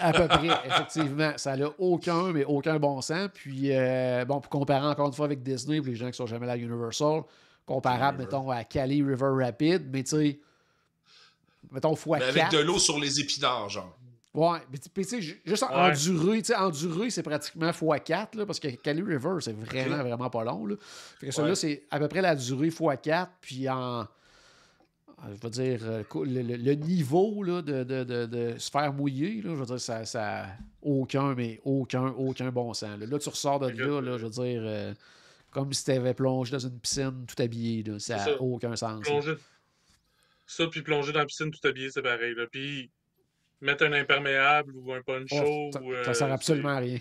À peu près, effectivement, ça n'a aucun, mais aucun bon sens. Puis, euh, bon, pour comparer encore une fois avec Disney, pour les gens qui sont jamais allés à Universal, comparable, River. mettons, à Cali River Rapid, mais tu sais, mettons, fois Mais avec 4. de l'eau sur les épinards, genre. Ouais, mais tu puis tu sais, ju- juste en Ouais. enduré, tu sais, enduré, c'est pratiquement x4, là, parce que Cali River, c'est vraiment, vraiment pas long, là. Fait que celui-là, Ouais. c'est à peu près la durée x4, puis en, je veux dire, euh, le, le- le niveau, là, de, de, de, de se faire mouiller, là, je veux dire, ça, ça aucun, mais aucun, aucun bon sens, là. Là, tu ressors de là, là, je veux dire, euh, comme si tu avais plongé dans une piscine tout habillé, là. Ça n'a aucun sens. Plonger. Ça, puis plonger dans la piscine tout habillé, c'est pareil. Là. Puis mettre un imperméable ou un poncho. Oh, ça, ou, euh, ça sert absolument à rien.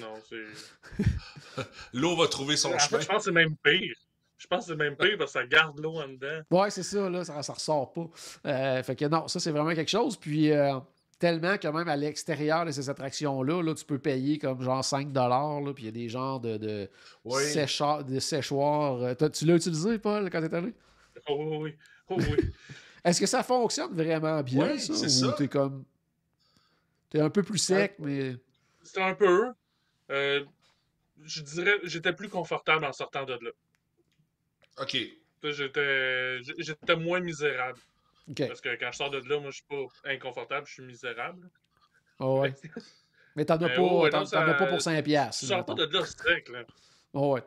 Non, c'est. L'eau va trouver son En fait, chemin. je pense que c'est même pire. Je pense que c'est même pire parce que ça garde l'eau en dedans. Ouais, c'est ça, là, ça, ça ressort pas. Euh, fait que non, ça, c'est vraiment quelque chose. Puis, euh, tellement que même à l'extérieur de ces attractions-là, là, tu peux payer comme genre 5 là, puis il y a des genres de, de, Oui. sécha- de séchoirs. Euh, t'as- tu l'as utilisé, Paul, quand t'es allé? Oh oui, oui. Oh oui. Est-ce que ça fonctionne vraiment bien, Oui, ça? Ou ça. t'es comme... T'es un peu plus sec, mais... C'était un peu. euh, je dirais, j'étais plus confortable en sortant de là. OK. J'étais moins misérable. OK. Parce que quand je sors de là, moi, je suis pas inconfortable, je suis misérable. Oh, ouais. Mais t'en as pas, ouais, t'en- non, t'en as pas pour 5 Je piastres. sors pas de là sec, là. Oh, ouais.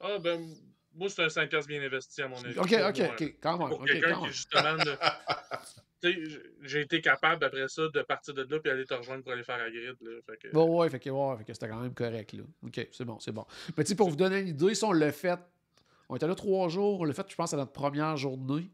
Ah, ben, moi, c'est un 5 piastres bien investi, à mon avis. OK, OK, moi. OK. Quand même. Pour quelqu'un qui, justement, ne- Tu sais, j- j'ai été capable, après ça, de partir de là puis aller te rejoindre pour aller faire la grid, là. Fait que... Bon, ouais, fait que, ouais, fait que c'était quand même correct, là. OK, c'est bon, c'est bon. Mais tu sais, pour vous donner une idée, si on l'a fait, on était là trois jours, l'a fait, je pense, à notre première journée.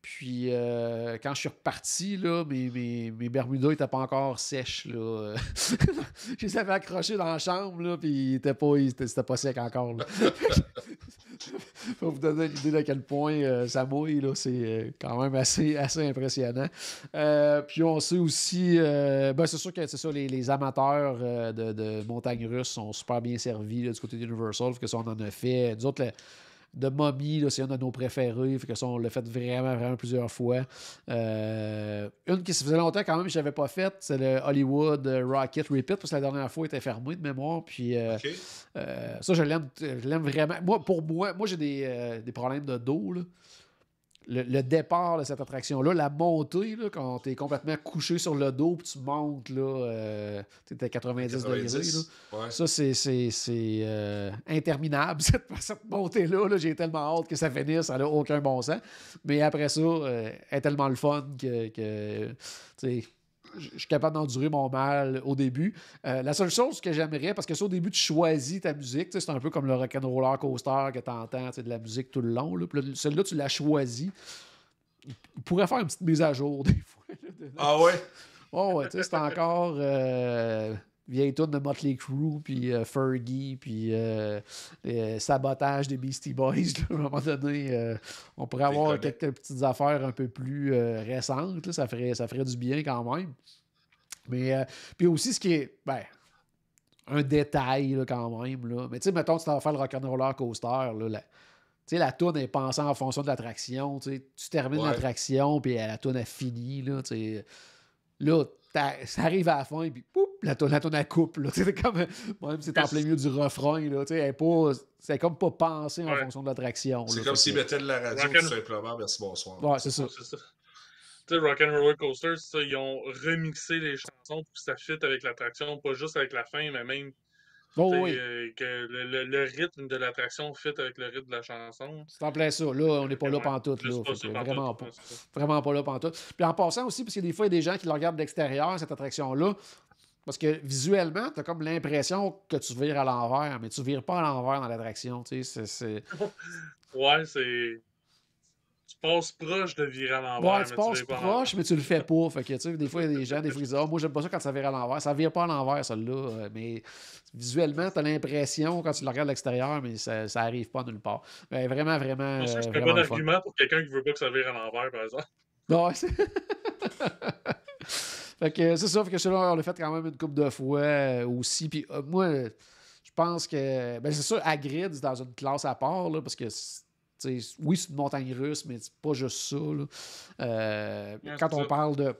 Puis, euh, quand je suis reparti, là, mes, mes, mes n'étaient pas encore sèches, là. je les avais accrochés dans la chambre, là, puis ils étaient pas, ils étaient- c'était pas sec encore. Pour vous donner une idée de quel point euh, ça mouille, c'est euh, quand même assez, assez impressionnant. Euh, puis on sait aussi, ben c'est sûr que les, les amateurs de, de montagnes russes sont super bien servis du côté d'Universal, fait que ça on en a fait. Nous autres, de Mommy, c'est un de nos préférés, fait que ça on l'a fait vraiment, vraiment plusieurs fois. Euh, une qui se faisait longtemps quand même que je n'avais pas faite, c'est le Hollywood Rocket Repeat, parce que la dernière fois il était fermé de mémoire, puis... euh, euh, ça, je l'aime, je l'aime vraiment. Moi, pour moi, moi j'ai des, des problèmes de dos. là. Le, le départ de cette attraction-là, la montée, là, quand tu es complètement couché sur le dos puis tu montes, là, euh, tu à 90, degrés. là. 90. Ouais. Ça, c'est, c'est, c'est, euh, interminable, cette, cette montée-là. là. J'ai tellement hâte que ça finisse, ça n'a aucun bon sens. Mais après ça, euh, elle est tellement le fun que, que, je suis capable d'endurer mon mal au début. Euh, la seule chose que j'aimerais, parce que ça, au début, tu choisis ta musique. C'est un peu comme le rock'n'roller coaster que tu entends de la musique tout le long. Là. Celle-là, tu l'as choisi. Il pourrait faire une petite mise à jour des fois. là. Ah ouais? Oh, ouais, tu sais, c'est encore euh, vieille tune de Motley Crue, puis euh, Fergie, puis euh, euh, sabotage des Beastie Boys. là, à un moment donné, euh, on pourrait avoir quelques petites affaires un peu plus récentes. là, ça, ferait, ça ferait du bien quand même. Mais puis aussi, ce qui est ben, un détail là, quand même. Là. Mais tu sais, mettons, tu t'en vas faire le rock'n'roller coaster. Là, la, tu sais, la toune est pensée en fonction de l'attraction. tu termines Ouais. l'attraction, puis la toune a fini. Là. Là, ça arrive à la fin, puis poup, la toune, la à coupe. C'est comme, même si c'est en plein milieu du refrain, là, tu sais, elle est pas, c'est comme pas pensé en Ouais. fonction de l'attraction. C'est là. comme s'ils mettaient de la radio tout simplement. Merci, bonsoir. Ouais, c'est ça. C'est ça. tu sais, Rock'n'Roller Coaster, ça, ils ont remixé les chansons pour que ça fit avec l'attraction, pas juste avec la fin, mais même Oh, oui. euh, que le, le- le rythme de l'attraction fit avec le rythme de la chanson. C'est en plein ça. Là, on n'est pas là pantoute. Là, pas Fait vraiment pas. Vraiment pas là pantoute. Puis en passant aussi, parce que des fois, il y a des gens qui le regardent de l'extérieur, cette attraction-là. Parce que visuellement, tu as comme l'impression que tu vires à l'envers, mais tu vires pas à l'envers dans l'attraction. Tu sais, c'est. Ouais, c'est. Tu passes proche de virer à l'envers. Ouais, tu passes proche, mais tu le fais pas. Fait que, tu sais, des fois, il y a des gens, des fois, ils disent Ah, moi, j'aime pas ça quand ça vire à l'envers. Ça vire pas à l'envers, celle-là. Euh, Mais visuellement, tu as l'impression quand tu le regardes de l'extérieur, mais ça, ça arrive pas nulle part. Mais vraiment, vraiment. Ça, c'est un bon argument pour quelqu'un qui veut pas que ça vire à l'envers, par exemple. Ouais, c'est- fait que c'est ça, fait que celui-là, on l'a fait quand même une couple de fois euh, aussi. Puis euh, moi, je pense que. Ben, c'est sûr, Hagrid, c'est dans une classe à part, là, parce que. Oui, c'est une montagne russe, mais c'est pas juste ça. là. Euh, quand on ça. parle de.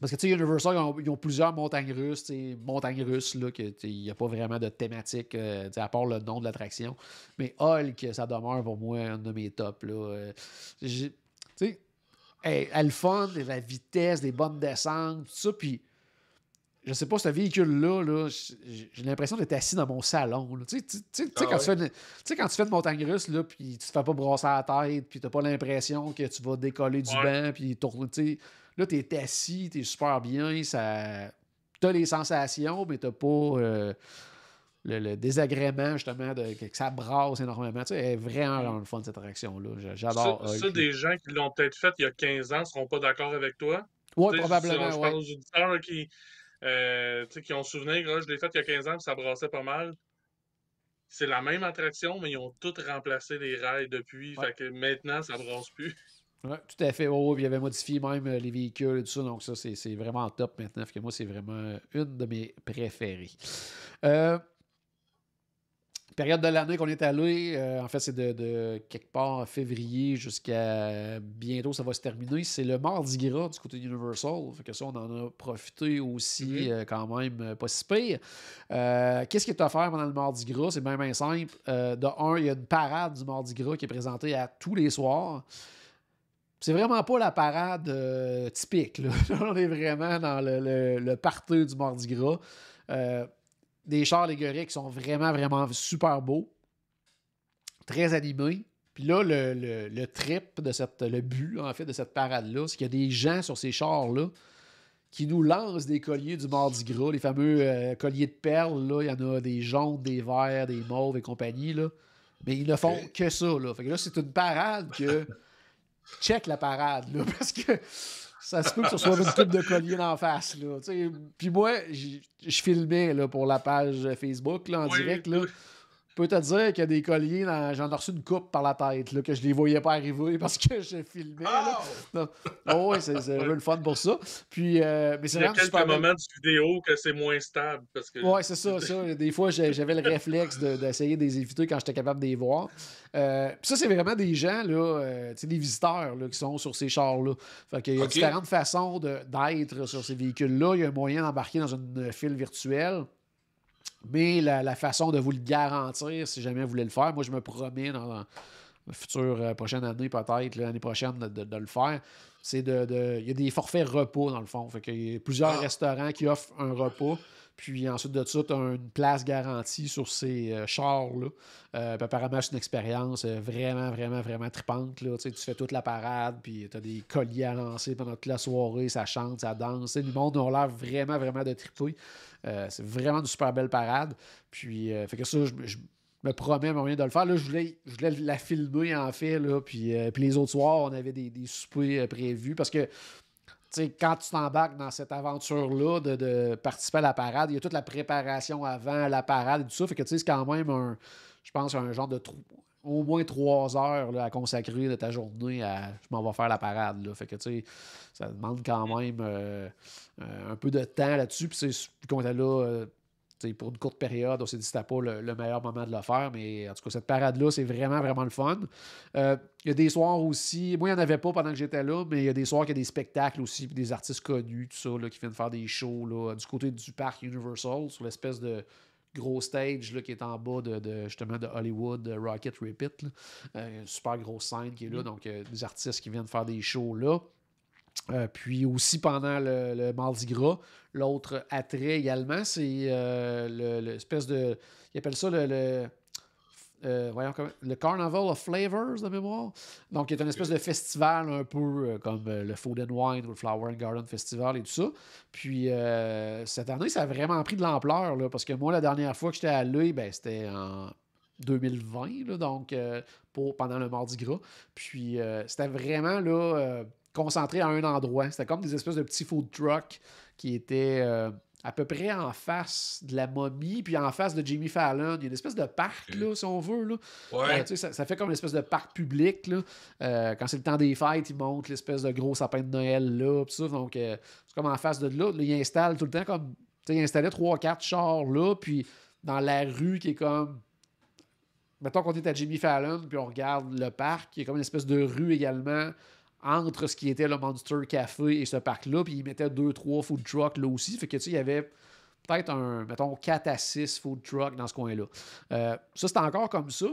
Parce que, tu sais, Universal, ils ont, ils ont plusieurs montagnes russes. tu Montagnes russes, là, que, il n'y a pas vraiment de thématique, euh, à part le nom de l'attraction. Mais Hulk, ça demeure pour moi un de mes tops. Là. Euh, tu sais, elle, elle le fun, la vitesse, des bonnes descentes, tout ça. Puis, je sais pas, ce véhicule-là, là, j'ai l'impression d'être assis dans mon salon. Tu sais, Ah quand, quand tu fais une montagne russe, là, puis tu te fais pas brasser la tête, puis t'as pas l'impression que tu vas décoller du Ouais. banc, puis tourner. Là, t'es assis, t'es super bien, ça... t'as les sensations, mais t'as pas euh, le, le désagrément, justement, de, que ça brasse énormément. Tu sais, elle est vraiment, vraiment le fun, cette attraction-là. J'a- Ça, J'adore. ça, Hulk. des gens qui l'ont peut-être fait il y a 15 ans seront pas d'accord avec toi? Sais, probablement, Je ouais. parle aux auditeurs qui, euh, qui ont souvenir, je l'ai fait il y a 15 ans, puis ça brassait pas mal. C'est la même attraction, mais ils ont tous remplacé les rails depuis. Ouais. Fait que maintenant, ça brasse plus. Tout à fait. Oh, puis il avait modifié même euh, les véhicules et tout ça. Donc, ça, c'est c'est vraiment top maintenant. Fait que moi, c'est vraiment euh, une de mes préférées. Euh, période de l'année qu'on est allé, euh, en fait, c'est de, de quelque part en février jusqu'à bientôt, ça va se terminer. C'est le Mardi Gras du côté d'Universal. Fait que ça, on en a profité aussi euh, quand même euh, pas si pire. Euh, Qu'est-ce qui est offert pendant le Mardi Gras? C'est bien, bien simple. De un, il y a une parade du Mardi Gras qui est présentée à tous les soirs. C'est vraiment pas la parade typique. Là. On est vraiment dans le, le, le party du Mardi Gras. Des chars allégoriques qui sont vraiment, vraiment super beaux. Très animés. Puis là, le, le, le trip de cette. Le but, en fait, de cette parade-là, c'est qu'il y a des gens sur ces chars-là qui nous lancent des colliers du Mardi Gras, les fameux euh, colliers de perles. Là. Il y en a des jaunes, des verts, des mauves et compagnie. Là. Mais ils ne font que ça. Là. Fait que là, c'est une parade que. Check la parade, là, parce que ça se peut que ce soit une coupe de collier d'en face. Là. Puis moi, je filmais là, pour la page Facebook là, en Oui, direct. Là. oui. Peux te dire qu'il y a des colliers, dans- j'en ai reçu une coupe par la tête, là, que je les voyais pas arriver parce que je filmais. Oh! Oh, oui, c'est le fun pour ça. Puis, euh, mais c'est Il y a quelques super moments de vidéo que c'est moins stable. Parce que Ouais, c'est ça, ça. Des fois, j'avais le réflexe de- d'essayer de, les éviter quand j'étais capable de les voir. Euh, puis ça, c'est vraiment des gens, là, euh, tu sais, des visiteurs là, qui sont sur ces chars-là. Fait qu'il y a différentes façons d'être sur ces véhicules-là. Il y a un moyen d'embarquer dans une file virtuelle. Mais la, la façon de vous le garantir, si jamais vous voulez le faire, moi, je me promets dans la future euh, prochaine année, peut-être, l'année prochaine, de, de- de le faire. C'est de, Il y a des forfaits repas, dans le fond. Fait qu'il y a plusieurs Ah. restaurants qui offrent un repas. Puis ensuite de ça, tu as une place garantie sur ces euh, chars-là. Euh, apparemment, c'est une expérience euh, vraiment, vraiment, vraiment tripante. Là. Tu fais toute la parade, puis tu as des colliers à lancer pendant toute la soirée, ça chante, ça danse. Le monde a l'air vraiment, vraiment de triper. Euh, c'est vraiment une super belle parade. Puis, fait que ça, je, me promets moyen de le faire. Là, je voulais, voulais la filmer, en fait. Là, puis, puis les autres soirs, on avait des, des soupers prévus parce que tu sais, quand tu t'embarques dans cette aventure-là de, de participer à la parade, il y a toute la préparation avant la parade et tout ça. Fait que c'est quand même un, je pense, un genre de au moins trois heures là, à consacrer de ta journée à je m'en vais faire la parade. Là. Fait que tu sais, ça demande quand même euh, euh, un peu de temps là-dessus. Puis c'est- là. euh, tu sais, pour une courte période, on s'est dit que c'était pas le, le meilleur moment de le faire, mais en tout cas, cette parade-là, c'est vraiment, vraiment le fun. Euh, Il y a des soirs aussi, moi, il n'y en avait pas pendant que j'étais là, mais il y a des soirs qu'il y a des spectacles aussi, des artistes connus, tout ça, là, qui viennent faire des shows là, du côté du parc Universal, sur l'espèce de gros stage là, qui est en bas de, de, justement de Hollywood, de Rocket Repeat. là. Euh, une super grosse scène qui est là, donc euh, des artistes qui viennent faire des shows là. Euh, puis aussi pendant le, le Mardi Gras, l'autre attrait également, c'est euh, le- l'espèce de. Ils appellent ça le. le euh, voyons comment- le Carnival of Flavors de mémoire. Donc, y a une espèce de festival un peu comme le Food and Wine ou le Flower and Garden Festival et tout ça. Puis, cette année, ça a vraiment pris de l'ampleur, parce que moi, la dernière fois que j'étais allé, ben, c'était en 2020, là, donc pour, pendant le Mardi Gras. Puis, c'était vraiment là, concentré à un endroit. C'était comme des espèces de petits food trucks qui étaient euh, à peu près en face de la momie, puis en face de Jimmy Fallon. Il y a une espèce de parc, là, si on veut. Là. Ouais. Euh, tu sais, ça, ça fait comme une espèce de parc public. Là. Euh, quand c'est le temps des fêtes, ils montent l'espèce de gros sapin de Noël là. ça, donc, c'est comme en face de là. Là, ils installent tout le temps comme. Tu sais, ils installaient 3-4 chars là, puis dans la rue qui est comme. Mettons qu'on est à Jimmy Fallon, puis on regarde le parc, il y a comme une espèce de rue également entre ce qui était le Monster Café et ce parc-là, puis ils mettaient 2-3 food trucks là aussi. Fait que tu sais, il y avait peut-être un, mettons, 4 à 6 food trucks dans ce coin-là. Euh, ça, c'est encore comme ça,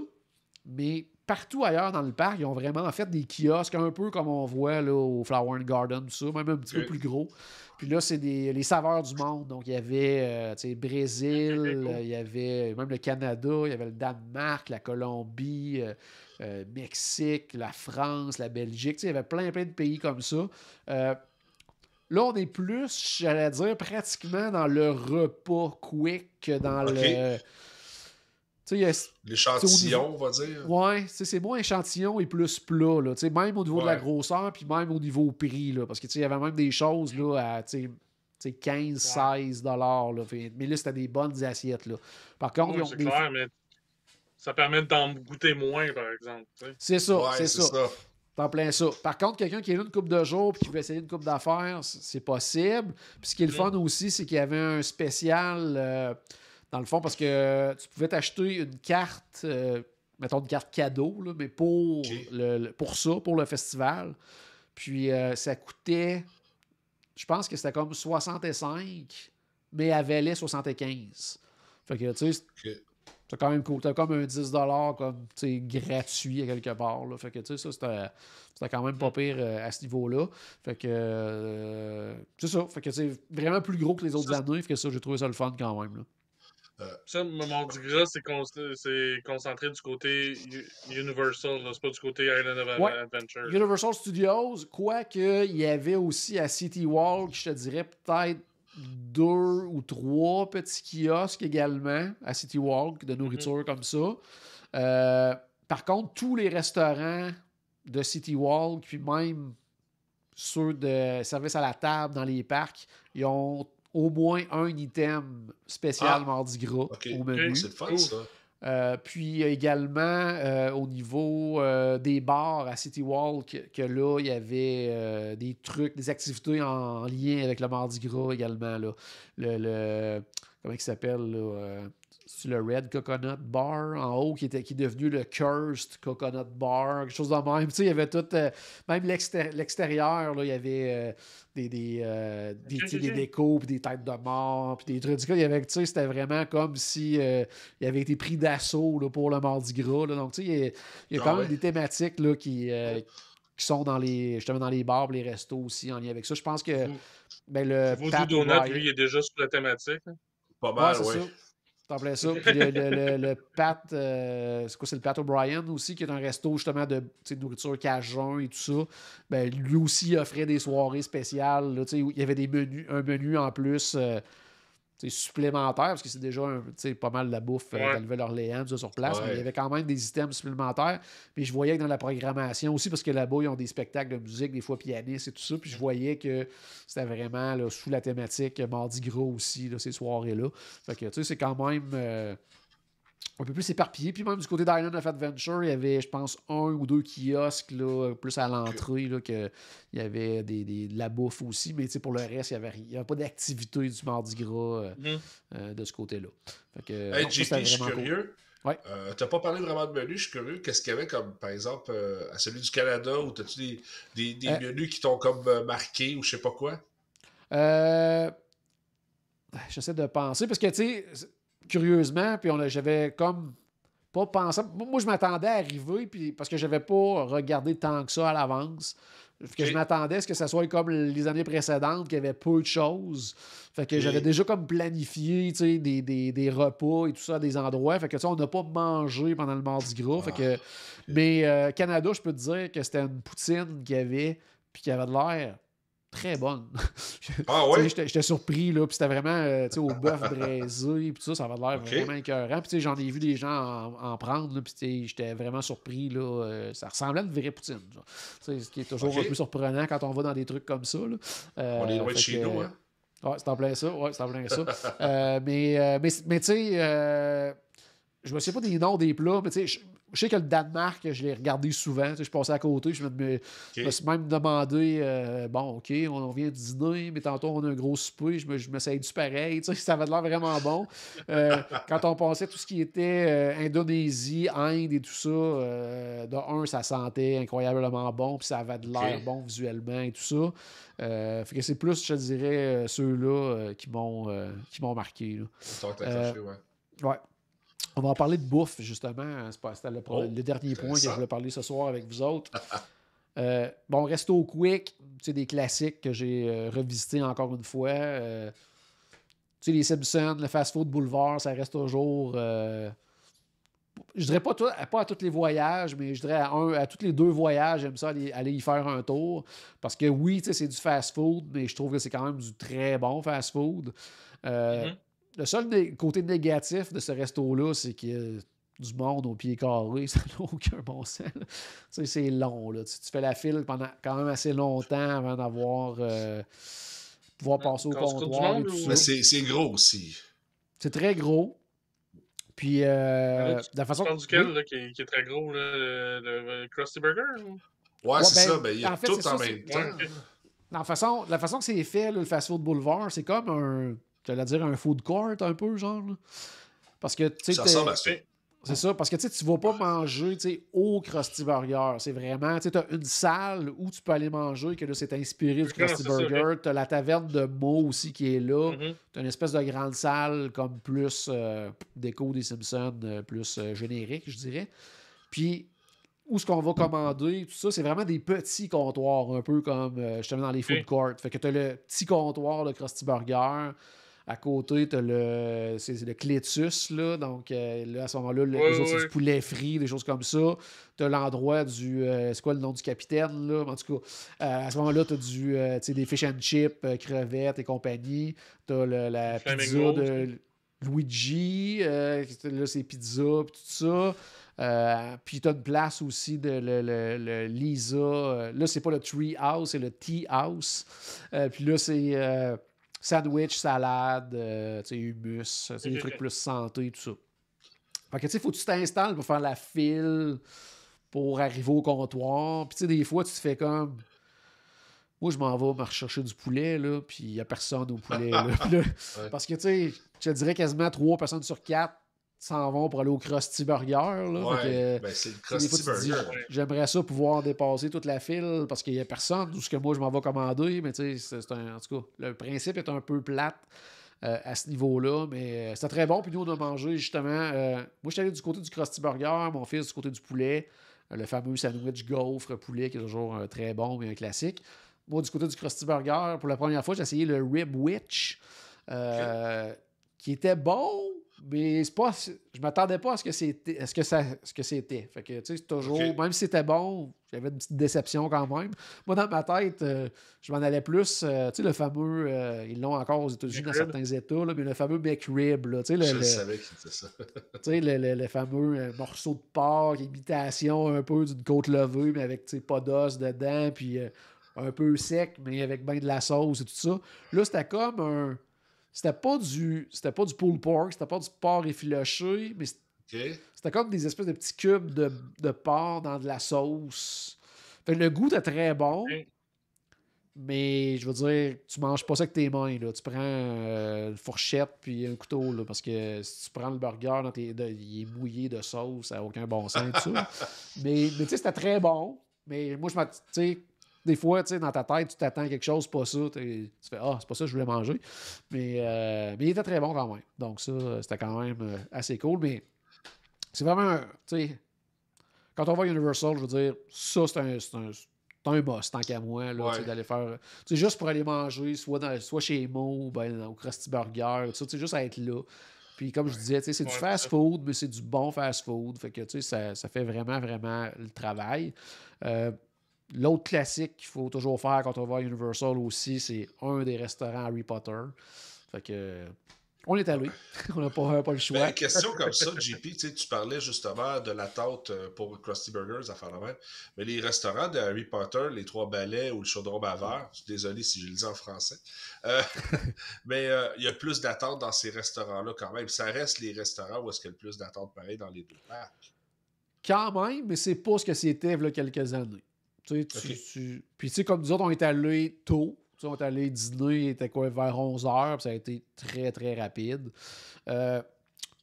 mais partout ailleurs dans le parc, ils ont vraiment fait des kiosques un peu comme on voit là, au Flower and Garden, tout ça, même un petit peu plus gros. Puis là, c'est des, les saveurs du monde. Donc, il y avait euh, Brésil, il y avait même le Canada, il y avait le Danemark, la Colombie, euh, euh, Mexique, la France, la Belgique. Il y avait plein, plein de pays comme ça. Euh, là, on est plus, j'allais dire, pratiquement dans le repas quick que dans le. Tu sais, il y a- L'échantillon, on va dire. Ouais, c'est moins échantillon et plus plat, là, tu sais, même au niveau de la grosseur, puis même au niveau prix, là, parce que tu sais, il y avait même des choses là, à tu sais, tu sais, 15, 16 dollars. Mais là, c'était des bonnes assiettes. Là. Par contre, Ouais, ils ont c'est des- clair, mais ça permet d'en goûter moins, par exemple. c'est ça, Ouais, c'est ça. ça. T'en plein ça. Par contre, quelqu'un qui est là une coupe de jours puis qui veut essayer une coupe d'affaires, c'est possible. Puis ce qui est le fun aussi, c'est qu'il y avait un spécial euh, dans le fond parce que tu pouvais t'acheter une carte, euh, mettons une carte cadeau, là, mais pour, le, le- pour ça, pour le festival. Puis euh, ça coûtait, je pense que c'était comme 65, mais elle valait 75. Fait que tu sais, c'est quand même cool. T'as comme un 10$ comme tu sais, gratuit à quelque part. Là. Fait que tu sais, ça, c'était, c'était quand même pas pire euh, à ce niveau-là. Fait que euh, c'est ça. Fait que c'est vraiment plus gros que les autres années. Fait que ça, j'ai trouvé ça le fun quand même. Là. Ça, mon Mardi Gras, c'est con- c'est concentré du côté Universal, c'est pas du côté Island of Ouais. Adventure. Universal Studios, quoique il y avait aussi à City Walk, je te dirais peut-être deux ou trois petits kiosques également à City Walk de nourriture comme ça. Euh, par contre, tous les restaurants de City Walk, puis même ceux de service à la table dans les parcs, ils ont au moins un item spécial Ah. Mardi Gras au menu. C'est le fun, Cool. ça. Euh, puis également euh, au niveau euh, des bars à City Walk, que là, il y avait euh, des trucs, des activités en lien avec le Mardi Gras également. Là. Le, le- comment il s'appelle le Red Coconut Bar en haut qui, était, qui est devenu le Cursed Coconut Bar, quelque chose de même. Tu sais, il y avait tout, euh, même l'exté- l'extérieur, là, il y avait euh, des, des, euh, des, décos, puis des têtes de mort, puis des trucs. Du coup, il y avait, tu sais, c'était vraiment comme si euh, il avait été pris d'assaut là, pour le Mardi Gras. là. Donc, tu sais, il y a, il y a Ah quand ouais. même des thématiques là, qui, euh, qui sont dans les, justement dans les bars, les restos aussi en lien avec ça. Je pense que Vous- ben, le Pat Donut, lui, il est déjà sur la thématique. Pas mal, c'est ouais. T'en ça. Puis le, le, le- Pat, euh, c'est quoi, c'est le Pat O'Brien aussi, qui est un resto justement de nourriture cajun et tout ça. Ben, lui aussi offrait des soirées spéciales. où il y avait des menus, un menu en plus euh, tu sais, supplémentaire, parce que c'est déjà un, pas mal de la bouffe euh, Ouais. de ça, sur place. Ouais. Mais il y avait quand même des items supplémentaires. Puis je voyais que dans la programmation aussi, parce que là-bas, ils ont des spectacles de musique, des fois pianistes et tout ça. Puis je voyais que c'était vraiment là, sous la thématique euh, Mardi Gras aussi, là, ces soirées-là. Fait que, tu sais, c'est quand même euh, un peu plus éparpillé. Puis même du côté d'Island of Adventure, il y avait, je pense, un ou deux kiosques, là, plus à l'entrée, là, que il y avait des, des- de la bouffe aussi. Mais tu sais, pour le reste, il n'y avait, pas d'activité du Mardi Gras euh, Mhm. euh, de ce côté-là. Fait que, Hey, non, JP, je suis cool. curieux. Ouais. Euh, T'as pas parlé vraiment de menu, je suis curieux. Qu'est-ce qu'il y avait comme, par exemple, euh, à celui du Canada, ou t'as-tu des, des, des Euh. menus qui t'ont comme euh, marqué ou je sais pas quoi? Euh, J'essaie de penser parce que, tu sais, curieusement, puis j'avais comme pas pensé. Moi, je m'attendais à arriver, puis parce que j'avais pas regardé tant que ça à l'avance. Fait que je m'attendais à ce que ça soit comme les années précédentes, qu'il y avait peu de choses. Fait que j'avais déjà comme planifié des, des, des repas et tout ça à des endroits. Fait que on n'a pas mangé pendant le Mardi Gras. Fait que, Mais euh, Canada, je peux te dire que c'était une poutine qu'il y avait, puis qui avait de l'air très bonne. Ah ouais? J'étais surpris, là, puis c'était vraiment euh, tu sais, au bœuf braisé, puis tout ça, ça avait l'air vraiment écœurant. Puis j'en ai vu des gens en, en prendre, puis j'étais vraiment surpris, là. euh, ça ressemblait à une vraie poutine, genre. Ce qui est toujours un peu surprenant quand on va dans des trucs comme ça, là. Euh, On est loin de chez nous, hein? Ouais, c'est en plein ça. Ouais, c'est en plein ça. Mais, mais, mais tu sais, je me souviens pas des noms des plats, mais tu sais, je, sais que le Danemark, je l'ai regardé souvent. Tu sais, je passais à côté, je me, me- je me suis même demandé, euh, bon, OK, on, on vient de dîner, mais tantôt on a un gros souper, je me, je me suis du pareil. Tu sais, ça avait l'air vraiment bon. Euh, quand on passait tout ce qui était euh, Indonésie, Inde et tout ça, de un, ça sentait incroyablement bon, puis ça avait de l'air bon visuellement et tout ça. Fait que c'est plus, je te dirais, ceux-là qui m'ont marqué. là. Accroché, ouais. Ouais. On va en parler de bouffe, justement. C'était le, Oh, le dernier point que je voulais parler ce soir avec vous autres. Euh, bon, Resto Quick, c'est des classiques que j'ai euh, revisités encore une fois. Euh, tu sais, les Simpsons, le Fast Food Boulevard, ça reste toujours. euh, je dirais pas, tout- pas à tous les voyages, mais je dirais à, un, à tous les deux voyages, j'aime ça aller, aller y faire un tour. Parce que oui, tu sais, c'est du fast food, mais je trouve que c'est quand même du très bon fast food. Mhm. Le seul né- côté négatif de ce resto-là, c'est qu'il y a du monde au pied carré. Ça n'a aucun bon sens. Tu sais, c'est long. Là. Tu, tu fais la file pendant quand même assez longtemps avant d'avoir. euh, pouvoir passer au comptoir. Mais c'est c'est gros aussi. C'est très gros. Puis, euh, de la façon. Duquel, Oui. là, qui, est, qui est très gros, là, le, le- Krusty Burger? ou? Ouais, Ouais, c'est ben, ça. Ben, il y a en fait, tout en ça, même temps. Ouais. La façon, la façon que c'est fait, là, le Fast Food Boulevard, c'est comme un. J'allais dire un food court, un peu, genre. là. Parce que, tu sais, Ça ressemble à ça. C'est ça, parce que tu tu vas pas manger au Krusty Burger. C'est vraiment, tu as une salle où tu peux aller manger, que là, c'est inspiré du Krusty Burger. Tu as la taverne de Mo aussi qui est là. Mhm. Tu as une espèce de grande salle comme plus euh, déco des Simpsons, euh, plus euh, générique, je dirais. Puis, où ce qu'on va commander, tout ça, c'est vraiment des petits comptoirs, un peu comme euh, justement dans les food courts. Fait que tu as le petit comptoir de Krusty Burger. À côté, tu as le, c'est le Clétus, là. Donc, euh, là, à ce moment-là, le- Ouais, les autres, c'est du poulet frit, des choses comme ça. Tu as l'endroit du. euh, c'est quoi le nom du capitaine, là? En tout cas, euh, à ce moment-là, tu as du, tu des fish and chips, crevettes et compagnie. Tu as la Flaming pizza de Luigi. là, c'est pizza, puis tout ça. Euh, puis tu as une place aussi de le, le- le Lisa. euh, là, c'est pas le Tree House, c'est le Tea House. Euh, puis là, c'est sandwich, salade, euh, tu sais, des trucs plus santé, tout ça. Fait que tu sais, faut que tu t'installes pour faire la file pour arriver au comptoir. Puis tu sais, des fois, tu te fais comme. Moi, je m'en vais me rechercher du poulet, là, puis il n'y a personne au poulet. là, Parce que, tu sais, je te dirais quasiment trois personnes sur quatre s'en vont pour aller au Krusty Burger. Là, Fait que, Ouais, ben, c'est le Krusty Burger. ouais. J'aimerais ça pouvoir dépasser toute la file parce qu'il n'y a personne ou ce que moi je m'en vais commander, mais tu sais, c'est- c'est un- en tout cas, le principe est un peu plate euh, à ce niveau-là, mais euh, c'était très bon. Puis nous, on a mangé justement. euh, moi, je suis allé du côté du Krusty Burger, mon fils du côté du poulet, le fameux sandwich gaufre poulet qui est toujours euh, très bon et un classique. Moi, du côté du Krusty Burger, pour la première fois, j'ai essayé le Rib Witch, euh, qui était bon, mais c'est pas, je m'attendais pas à ce que c'était. ce que ça, ce que c'était. Fait que, tu sais, toujours. Même si c'était bon, j'avais une petite déception quand même. Moi, dans ma tête, euh, je m'en allais plus. euh, tu sais, le fameux. euh, ils l'ont encore aux États-Unis dans certains États, là, mais le fameux McRib, là, tu sais, le, Je le- savais qu'il disait ça. tu sais, le, le- le fameux morceau de porc, imitation un peu d'une côte levée, mais avec tu sais, pas d'os dedans, puis un peu sec, mais avec bien de la sauce et tout ça. Là, c'était comme un. C'était pas du. C'était pas du pulled pork, c'était pas du porc effiloché, mais c'était comme des espèces de petits cubes de, de porc dans de la sauce. Fait que le goût était très bon. Mais je veux dire, tu manges pas ça avec tes mains. Là. Tu prends euh, une fourchette puis un couteau. Là, parce que si tu prends le burger, dans tes, de- il est mouillé de sauce, ça n'a aucun bon sens. tout ça. mais mais tu sais, c'était très bon. Mais moi, je m'att- tu sais, des fois, tu sais, dans ta tête, tu t'attends quelque chose, pas ça. Tu fais Ah, c'est pas ça que je voulais manger. Mais, euh, mais il était très bon quand même. Donc, ça, c'était quand même euh, assez cool. Mais c'est vraiment, un- tu sais, quand on va à Universal, je veux dire, ça, c'est un, c'est un, c'est un must, tant qu'à moi, là, Ouais. d'aller faire, tu sais, juste pour aller manger, soit, dans, soit chez Mo, ben, au Krusty Burger, tu sais, juste à être là. Puis comme je disais, tu sais, c'est du Ouais, fast ça. food, mais c'est du bon fast food. Fait que, tu sais, ça, ça fait vraiment, vraiment le travail. Euh, L'autre classique qu'il faut toujours faire quand on va à Universal aussi, c'est un des restaurants Harry Potter. Fait que, on est allé. on n'a pas, pas le choix. Ben, question comme ça, JP, tu parlais justement de l'attente euh, pour Krusty Burgers, à faire la même. Mais les restaurants de Harry Potter, les Trois Balais ou le Chaudron Bavard, je suis désolé si je le dis en français, euh, mais euh, il y a plus d'attente dans ces restaurants-là quand même. Ça reste les restaurants où est-ce qu'il y a le plus d'attente pareil dans les deux parcs. Quand même, mais c'est pas ce que c'était il y a quelques années. Tu tu- Puis tu sais, comme nous autres, on est allés tôt. On est allé dîner, il était quoi, vers 11h, puis ça a été très, très rapide. Euh,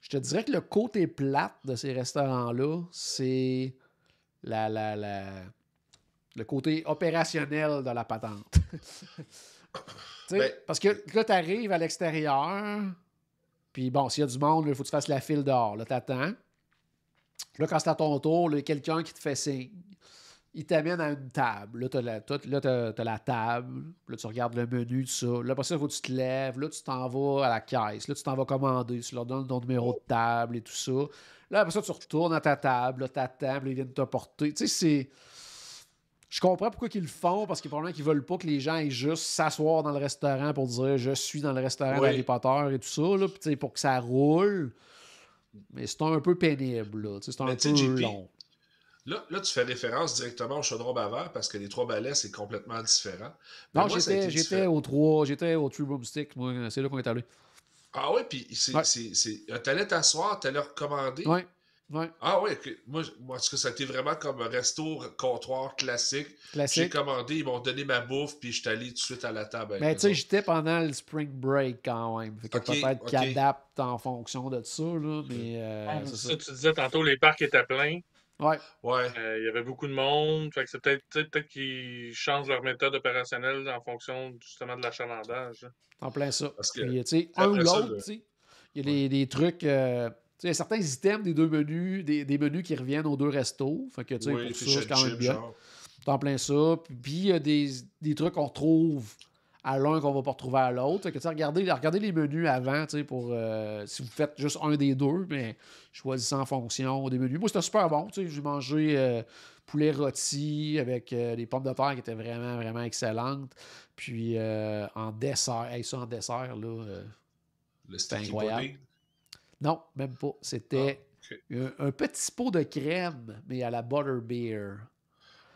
je te dirais que le côté plate de ces restaurants-là, c'est la, la, la- le côté opérationnel de la patente. Tu sais, Ben, parce que là, tu arrives à l'extérieur, puis bon, s'il y a du monde, il faut que tu fasses la file dehors. Là, t'attends. Là, quand c'est à ton tour, il y a quelqu'un qui te fait signe. Il t'amène à une table. Là, tu as, la t'as- là, t'as- t'as la table. Là, tu regardes le menu, tout ça. Là, après ça, faut que tu te lèves. Là, tu t'en vas à la caisse. Là, tu t'en vas commander. Tu leur donnes ton numéro de table et tout ça. Là, après ça, tu retournes à ta table. Là, ta table, ils viennent te porter. Tu sais, c'est. Je comprends pourquoi ils le font, parce que probablement qu'ils veulent pas que les gens aient juste s'asseoir dans le restaurant pour dire je suis dans le restaurant Oui. d'Harry Potter et tout ça, là, puis tu sais, pour que ça roule. Mais c'est un peu pénible, C'est un peu JP, long. Là, là, tu fais référence directement au Chaudron Bavard parce que les Trois Balais, c'est complètement différent. Mais Non, j'étais, au 3, j'étais au Tree Broomstick, moi, c'est là qu'on est allé. Ah ouais, puis c'est, Ouais. c'est, c'est... euh, t'allais t'asseoir, t'allais recommander? Ouais, ouais, Ah ouais, ok. moi, moi, est-ce que ça a été vraiment comme un resto comptoir classique. J'ai classique. commandé, ils m'ont donné ma bouffe, puis je suis allé tout de suite à la table. avec Mais eux tu sais, j'étais pendant le spring break quand même. Fait que Ok, peut-être qu'ils adaptent en fonction de ça, là, mais euh, Ah, c'est ça, ça. tu disais tantôt, les parcs étaient pleins. Ouais, Ouais. Euh, Il y avait beaucoup de monde. Fait que c'est peut-être peut-être qu'ils changent leur méthode opérationnelle en fonction justement de l'achalandage. en plein ça. Parce que sais, un ou l'autre, le- tu sais, il y a des, des trucs. euh, tu sais, il y a certains items des deux menus, des, des menus qui reviennent aux deux restos. Fait que, tu sais, oui, pour ça, c'est and quand même bien. en plein ça. Puis, puis il y a des, des trucs qu'on retrouve à l'un qu'on va pas retrouver à l'autre. Regardez, regardez les menus avant, pour euh, si vous faites juste un des deux, mais choisissez en fonction des menus. Moi, c'était super bon. J'ai mangé euh, poulet rôti avec euh, des pommes de terre qui étaient vraiment, vraiment excellentes. Puis en dessert, hey, ça en dessert, là. Le C'était incroyable. non, même pas. C'était Ah, un, un petit pot de crème, mais à la butterbeer.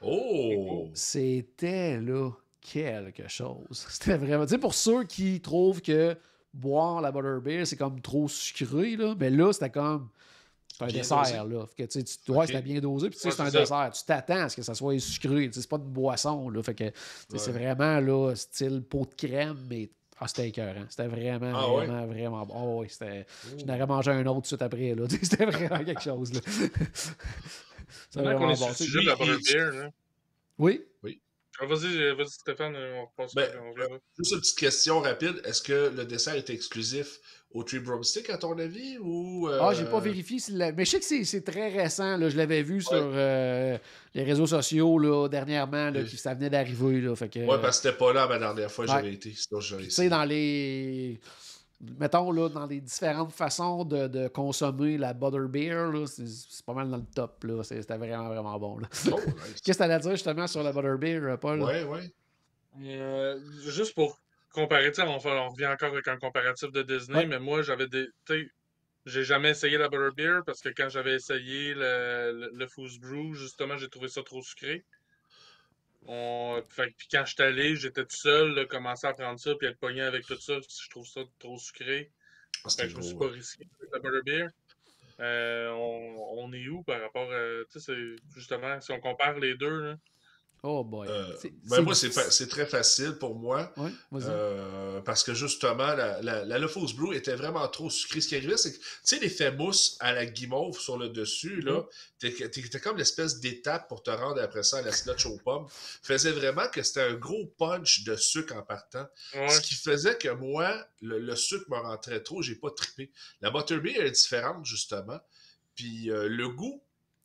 Oh! C'était là quelque chose. C'était vraiment. Tu sais, pour ceux qui trouvent que boire la butterbeer, c'est comme trop sucré, là, mais là, c'était comme. C'est un Bien dessert, là. Fait que, tu sais, tu- ouais, Ok. c'était bien dosé, puis tu sais, Ouais, c'est un c'est ça. dessert. Tu t'attends à ce que ça soit sucré. Tu sais, C'est pas une boisson, là. Fait que, tu sais, c'est vraiment, là, style pot de crème, mais. Ah, c'était écœurant. C'était vraiment, Ah ouais? vraiment, vraiment bon. Oh, oui, c'était. Je n'aurais mangé un autre tout de suite après, là. C'était vraiment quelque chose, là. Qu'on vraiment sur le sujet de la butterbeer, là. Oui? Ah, Vas-y, Stéphane, euh, on repasse. Ben. Juste une petite question rapide. Est-ce que le dessert est exclusif au Tree Broomstick, à ton avis? Ou, euh, Ah, j'ai pas vérifié. l'a- Mais je sais que c'est- très récent. Là. Je l'avais vu sur euh, les réseaux sociaux là, dernièrement, là, Oui. que ça venait d'arriver. Que, Ouais, parce que c'était pas là ma dernière fois que Ouais. j'avais été. Tu sais, dans les. Mettons, là, dans les différentes façons de, de consommer la butterbeer, là, c'est pas mal dans le top. C'était vraiment, vraiment bon. Oh, nice. Qu'est-ce que t'allais dire justement sur la butterbeer, euh, Paul? Ouais, ouais. Euh, juste pour comparer, tu on, fait- on revient encore avec un comparatif de Disney, Ouais. mais moi, j'avais des. tu sais, J'ai jamais essayé la Butterbeer parce que quand j'avais essayé le, le, le Foose Brew, justement, j'ai trouvé ça trop sucré. On... Fait puis quand je suis allé, j'étais tout seul, là, commencer à prendre ça, puis être pogné avec tout ça, je trouve ça trop sucré. Ah, Fait que je me suis pas risqué avec la Butterbeer. Euh, on, on est où par rapport à. Tu sais, c'est- justement, si on compare les deux, là, Oh boy. Euh, C'est- ben moi, c'est fa- très facile pour moi. Ouais, vas-y. euh, parce que justement, la, la, la Lefausse Brew était vraiment trop sucrée. Ce qui arrivait, c'est que, tu sais, l'effet mousse à la guimauve sur le dessus, là, t'es t'es- t'es comme l'espèce d'étape pour te rendre après ça à la slotch aux pommes, faisait vraiment que c'était un gros punch de sucre en partant. ouais. Ce qui faisait que moi, le, le sucre me rentrait trop, j'ai pas trippé. La butterbeer est différente, justement. Puis euh, le goût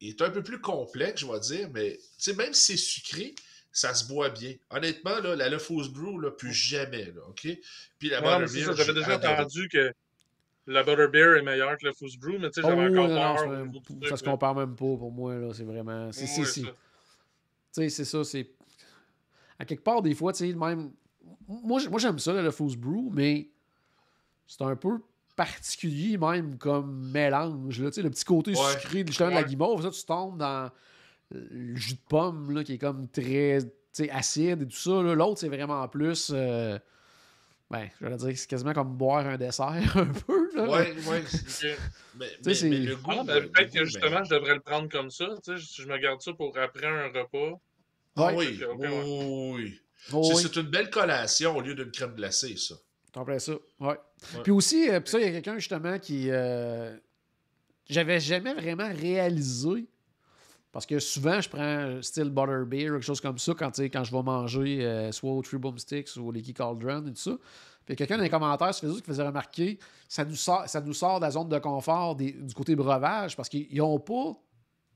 est un peu plus complexe, je vais dire, mais même si c'est sucré, ça se boit bien. Honnêtement, là, la Le Brew, là, plus jamais, là, OK? Puis la Butterbeer, J'avais déjà entendu que la Butterbeer est meilleure que le Foos Brew, mais tu sais, j'avais oh, encore peur. ça, se compare même pas pour moi, là. C'est vraiment... C'est, c'est, Tu sais, c'est ça, c'est... À quelque part, des fois, tu sais, même... Moi, moi j'aime ça, le Foos Brew, mais c'est un peu particulier même comme mélange. Là, le petit côté sucré de la guimauve, ça, tu tombes dans le jus de pomme là, qui est comme très acide et tout ça. L'autre, c'est vraiment plus. Euh, ben, je vais dire que c'est quasiment comme boire un dessert un peu. Oui, oui. mais, mais, le goût. Ah, ben, peut-être que ben justement, je devrais le prendre comme ça. Je me garde ça pour après un repas. Ah oui, oui. oui. c'est une belle collation au lieu d'une crème glacée, ça. T'en ça, ouais. Puis aussi, euh, ça, il y a quelqu'un justement qui. Euh, j'avais jamais vraiment réalisé. Parce que souvent, je prends style butterbeer ou quelque chose comme ça quand, quand je vais manger euh, soit au Tree Boomsticks ou au Leaky Cauldron et tout ça. Puis quelqu'un dans les commentaires sur Facebook qui faisait remarquer ça nous sort, ça nous sort de la zone de confort du côté breuvage parce qu'ils n'ont pas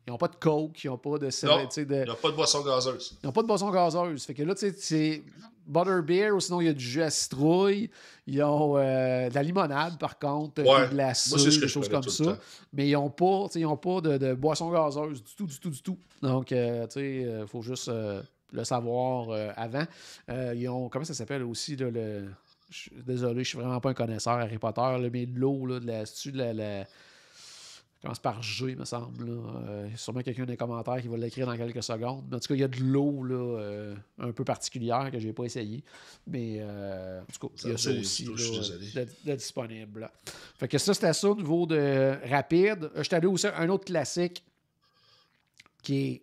ils n'ont pas de coke, ils n'ont pas de. Non, ils n'ont pas de boisson gazeuse. Ils n'ont pas de boisson gazeuse. Fait que là, tu sais, c'est butterbeer ou sinon il y a du jus à citrouille. Ils ont euh, de la limonade, par contre, ouais. de la soupe, des choses comme ça. Mais ils n'ont pas, ils ont pas de, de, boisson gazeuse du tout, du tout, du tout. Donc, euh, tu sais, il euh, faut juste le savoir avant. ils ont, comment ça s'appelle aussi, le. désolé, je suis vraiment pas un connaisseur Harry Potter, mais de l'eau, de la, de la commence par G, il me semble. Euh, il y a sûrement quelqu'un dans les commentaires qui va l'écrire dans quelques secondes. Mais en tout cas, il y a de l'eau là, euh, un peu particulière que je n'ai pas essayé. Mais euh, en tout cas, il y a ça aussi de, disponible. Fait que ça, c'était ça au niveau de rapide. Je suis allé aussi à un autre classique qui est,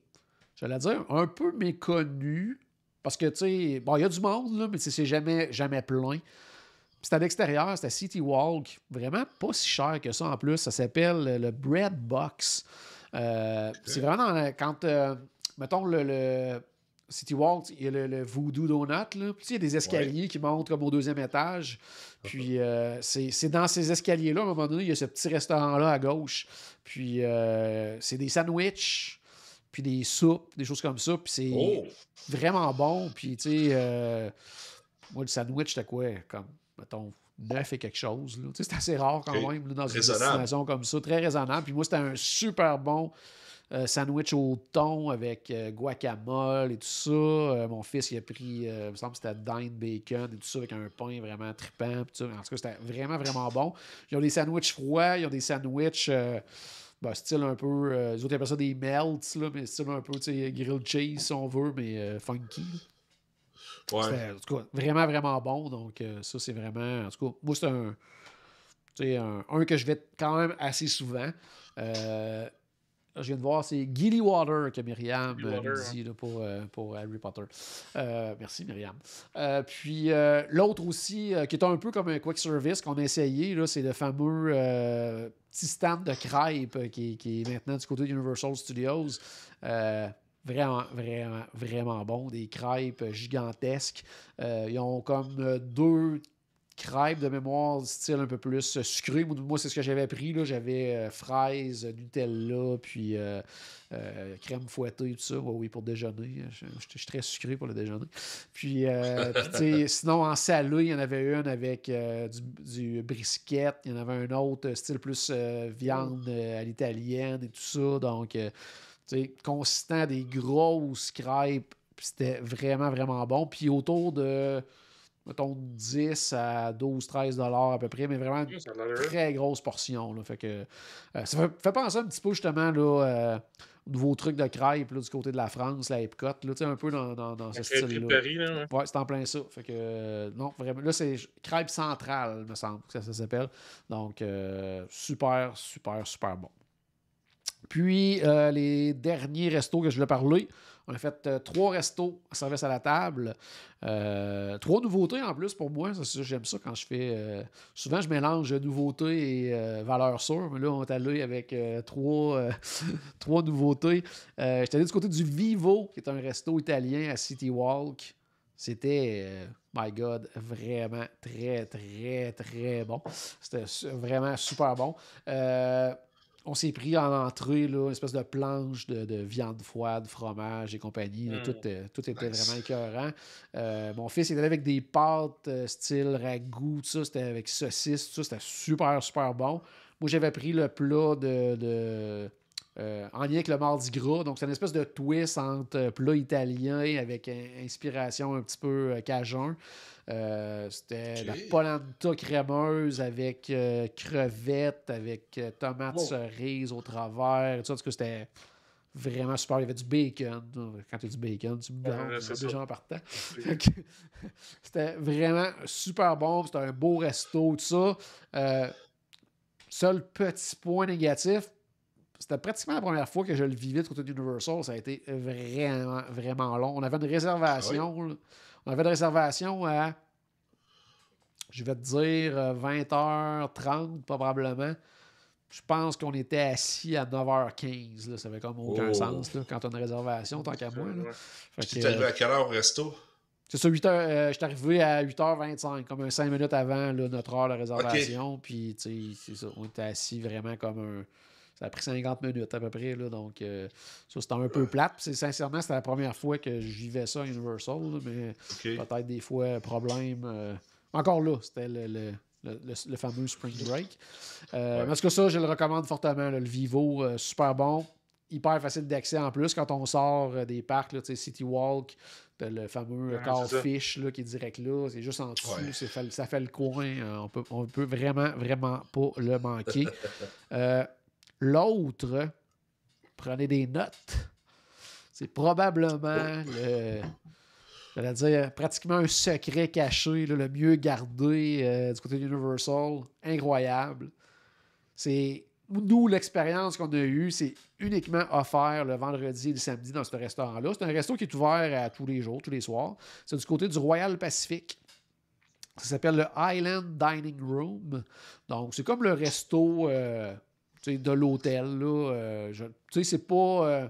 j'allais dire, un peu méconnu. Parce que, tu sais, bon, il y a du monde, là, mais c'est jamais, jamais plein. C'est à l'extérieur, c'est à City Walk. Vraiment pas si cher que ça en plus. Ça s'appelle le Bread Box. Euh, c'est vraiment dans quand, euh, mettons, le, City Walk, il y a le, Voodoo Donut. Là. Puis il y a des escaliers qui montent comme au deuxième étage. Puis euh, c'est dans ces escaliers-là, à un moment donné, il y a ce petit restaurant-là à gauche. Puis c'est des sandwichs, puis des soupes, des choses comme ça. Puis c'est oh! vraiment bon. Puis tu sais, moi, le sandwich, c'était quoi? Comme mettons, neuf et quelque chose. C'est assez rare quand même dans une destination comme ça. Très raisonnable. Puis moi, c'était un super bon euh, sandwich au thon avec euh, guacamole et tout ça. Euh, mon fils, il a pris, il me semble que c'était dinde, bacon et tout ça avec un pain vraiment trippant. En tout cas, c'était vraiment, vraiment bon. Ils ont des sandwichs froids, ils ont des sandwichs. Ben, style un peu, les autres appellent ça des melts, là, mais style un peu grilled cheese si on veut, mais funky. Ouais. En tout cas, vraiment, vraiment bon. Donc, euh, ça, c'est vraiment. En tout cas, moi, c'est un, un, un, que je vais quand même assez souvent. Euh, je viens de voir, c'est Gilly Water que Myriam me dit pour, euh, pour, Harry Potter. merci, Myriam. puis l'autre aussi, qui est un peu comme un quick service qu'on a essayé, c'est le fameux petit stand de crêpes qui, qui, est maintenant du côté de Universal Studios. Vraiment, vraiment, vraiment bon. Des crêpes gigantesques. Euh, ils ont comme euh, deux crêpes de mémoire, style un peu plus sucré. Moi, c'est ce que j'avais pris. J'avais euh, fraises, Nutella, puis euh, crème fouettée, tout ça. oui, pour déjeuner. Je, suis très sucré pour le déjeuner. Puis, sinon, en salé, il y en avait une avec du, brisket. Il y en avait un autre, style plus viande à l'italienne et tout ça. Donc, consistant, des grosses crêpes. C'était vraiment, vraiment bon. Puis autour de, mettons, 10 à 12, 13 dollars à peu près, mais vraiment une très grosse portion. Là. Fait que, euh, ça fait, penser un petit peu justement là, euh, au nouveau truc de crêpes là, du côté de la France, la Epcot, là, un peu dans, dans, dans ce style-là. Ouais, c'est en plein ça. Fait que, euh, non, vraiment, là, c'est crêpes centrales, me semble que ça, ça s'appelle. Donc, super, super, super bon. Puis, euh, les derniers restos que je voulais parler, on a fait euh, trois restos à service à la table. Euh, trois nouveautés en plus pour moi. J'aime ça quand je fais. souvent, je mélange nouveautés et valeurs sûres. Mais là, on est allé avec trois, trois nouveautés. J'étais allé du côté du Vivo, qui est un resto italien à City Walk. C'était, my God, vraiment très, très, très bon. C'était vraiment super bon. On s'est pris en entrée là, une espèce de planche de, de viande froide, fromage et compagnie. là. Mm. Tout, euh, tout était Nice. vraiment écœurant. Euh, mon fils il était avec des pâtes euh, style ragoût, tout ça, c'était avec saucisse, tout ça, c'était super, super bon. Moi, j'avais pris le plat de. de, euh, en lien avec le Mardi Gras. Donc, c'est une espèce de twist entre euh, plat italien avec inspiration un petit peu euh, cajun. Euh, C'était Ok. la polenta crémeuse avec euh, crevettes, avec tomates Wow. cerises au travers. Tout ça, en tout cas, c'était vraiment super. Il y avait du bacon. Quand tu as du bacon, tu me Ouais, partant. Fait que C'était vraiment super bon. C'était un beau resto, tout ça. Seul petit point négatif, c'était pratiquement la première fois que je le vivais de côté d'Universal. Ça a été vraiment, vraiment long. On avait une réservation. là. On avait une réservation à, je vais te dire, euh, 20h30 probablement. Je pense qu'on était assis à 9h15. là. Ça avait comme aucun Oh. sens là, quand on a une réservation, tant qu'à moi. là. Tu es arrivé euh, à quelle heure au resto? c'est ça, 8 heures, euh, je suis arrivé à 8h25, comme un 5 minutes avant là, notre heure de réservation. Puis, tu sais, c'est ça, on était assis vraiment comme un. Ça a pris 50 minutes à peu près, là, donc euh, ça c'était un peu plate. C'est- sincèrement, c'était la première fois que je vivais ça à Universal, là, mais peut-être des fois problème. euh, Encore là, c'était le, le- le- le- le fameux Spring Break. Euh, Ouais. tout cas, ça, je le recommande fortement. là, le Vivo, euh, super bon. Hyper facile d'accès en plus quand on sort euh, des parcs, là, tu sais, City Walk, le fameux Ouais, car c'est ça. fish là, qui est direct là, c'est juste en dessous, Ouais. c'est fait- ça fait le coin, on peut, on peut vraiment, vraiment pas le manquer. L'autre, prenez des notes, c'est probablement le, dire, pratiquement un secret caché, le mieux gardé euh, du côté d'Universal, incroyable. C'est nous, l'expérience qu'on a eue, c'est uniquement offert le vendredi et le samedi dans ce restaurant-là. C'est un resto qui est ouvert à tous les jours, tous les soirs. C'est du côté du Royal Pacific. Ça s'appelle le Island Dining Room. Donc, c'est comme le resto euh, de l'hôtel. là. Euh, je- Tu sais, c'est pas. euh,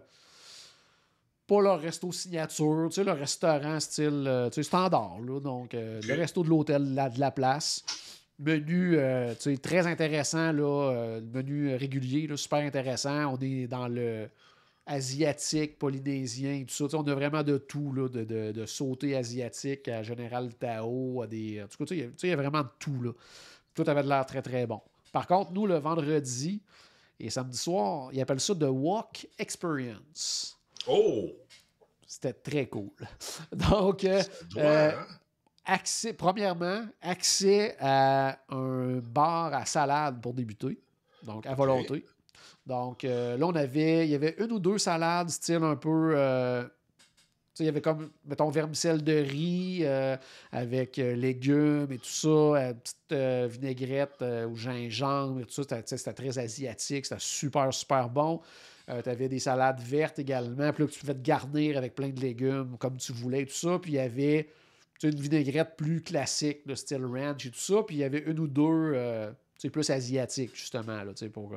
pas leur resto signature, tu sais, le restaurant style euh, tu sais, standard. Là, donc, euh, le resto de l'hôtel de la place. Menu tu sais, très intéressant, là, menu régulier, là, super intéressant. On est dans le asiatique, polynésien, tout ça. On a vraiment de tout, là, de, de, de sauté asiatique à Général Tao, à des. En tout cas, il y a vraiment de tout. Là. Tout avait de l'air très, très bon. Par contre, nous, le vendredi et samedi soir, ils appellent ça The Walk Experience. Oh! C'était très cool. Donc, euh, euh, hein? accès, premièrement, accès à un bar à salade pour débuter. Donc, à volonté. Donc, euh, là, on avait, il y avait une ou deux salades, style un peu. Il y avait comme, mettons, vermicelle de riz euh, avec euh, légumes et tout ça, euh, petite vinaigrette au gingembre et tout ça. C'était, très asiatique, c'était super, super bon. tu avais des salades vertes également. Puis là, tu pouvais te garnir avec plein de légumes comme tu voulais et tout ça. Puis il y avait une vinaigrette plus classique, de style ranch et tout ça. Puis il y avait une ou deux plus asiatiques, justement, là, pour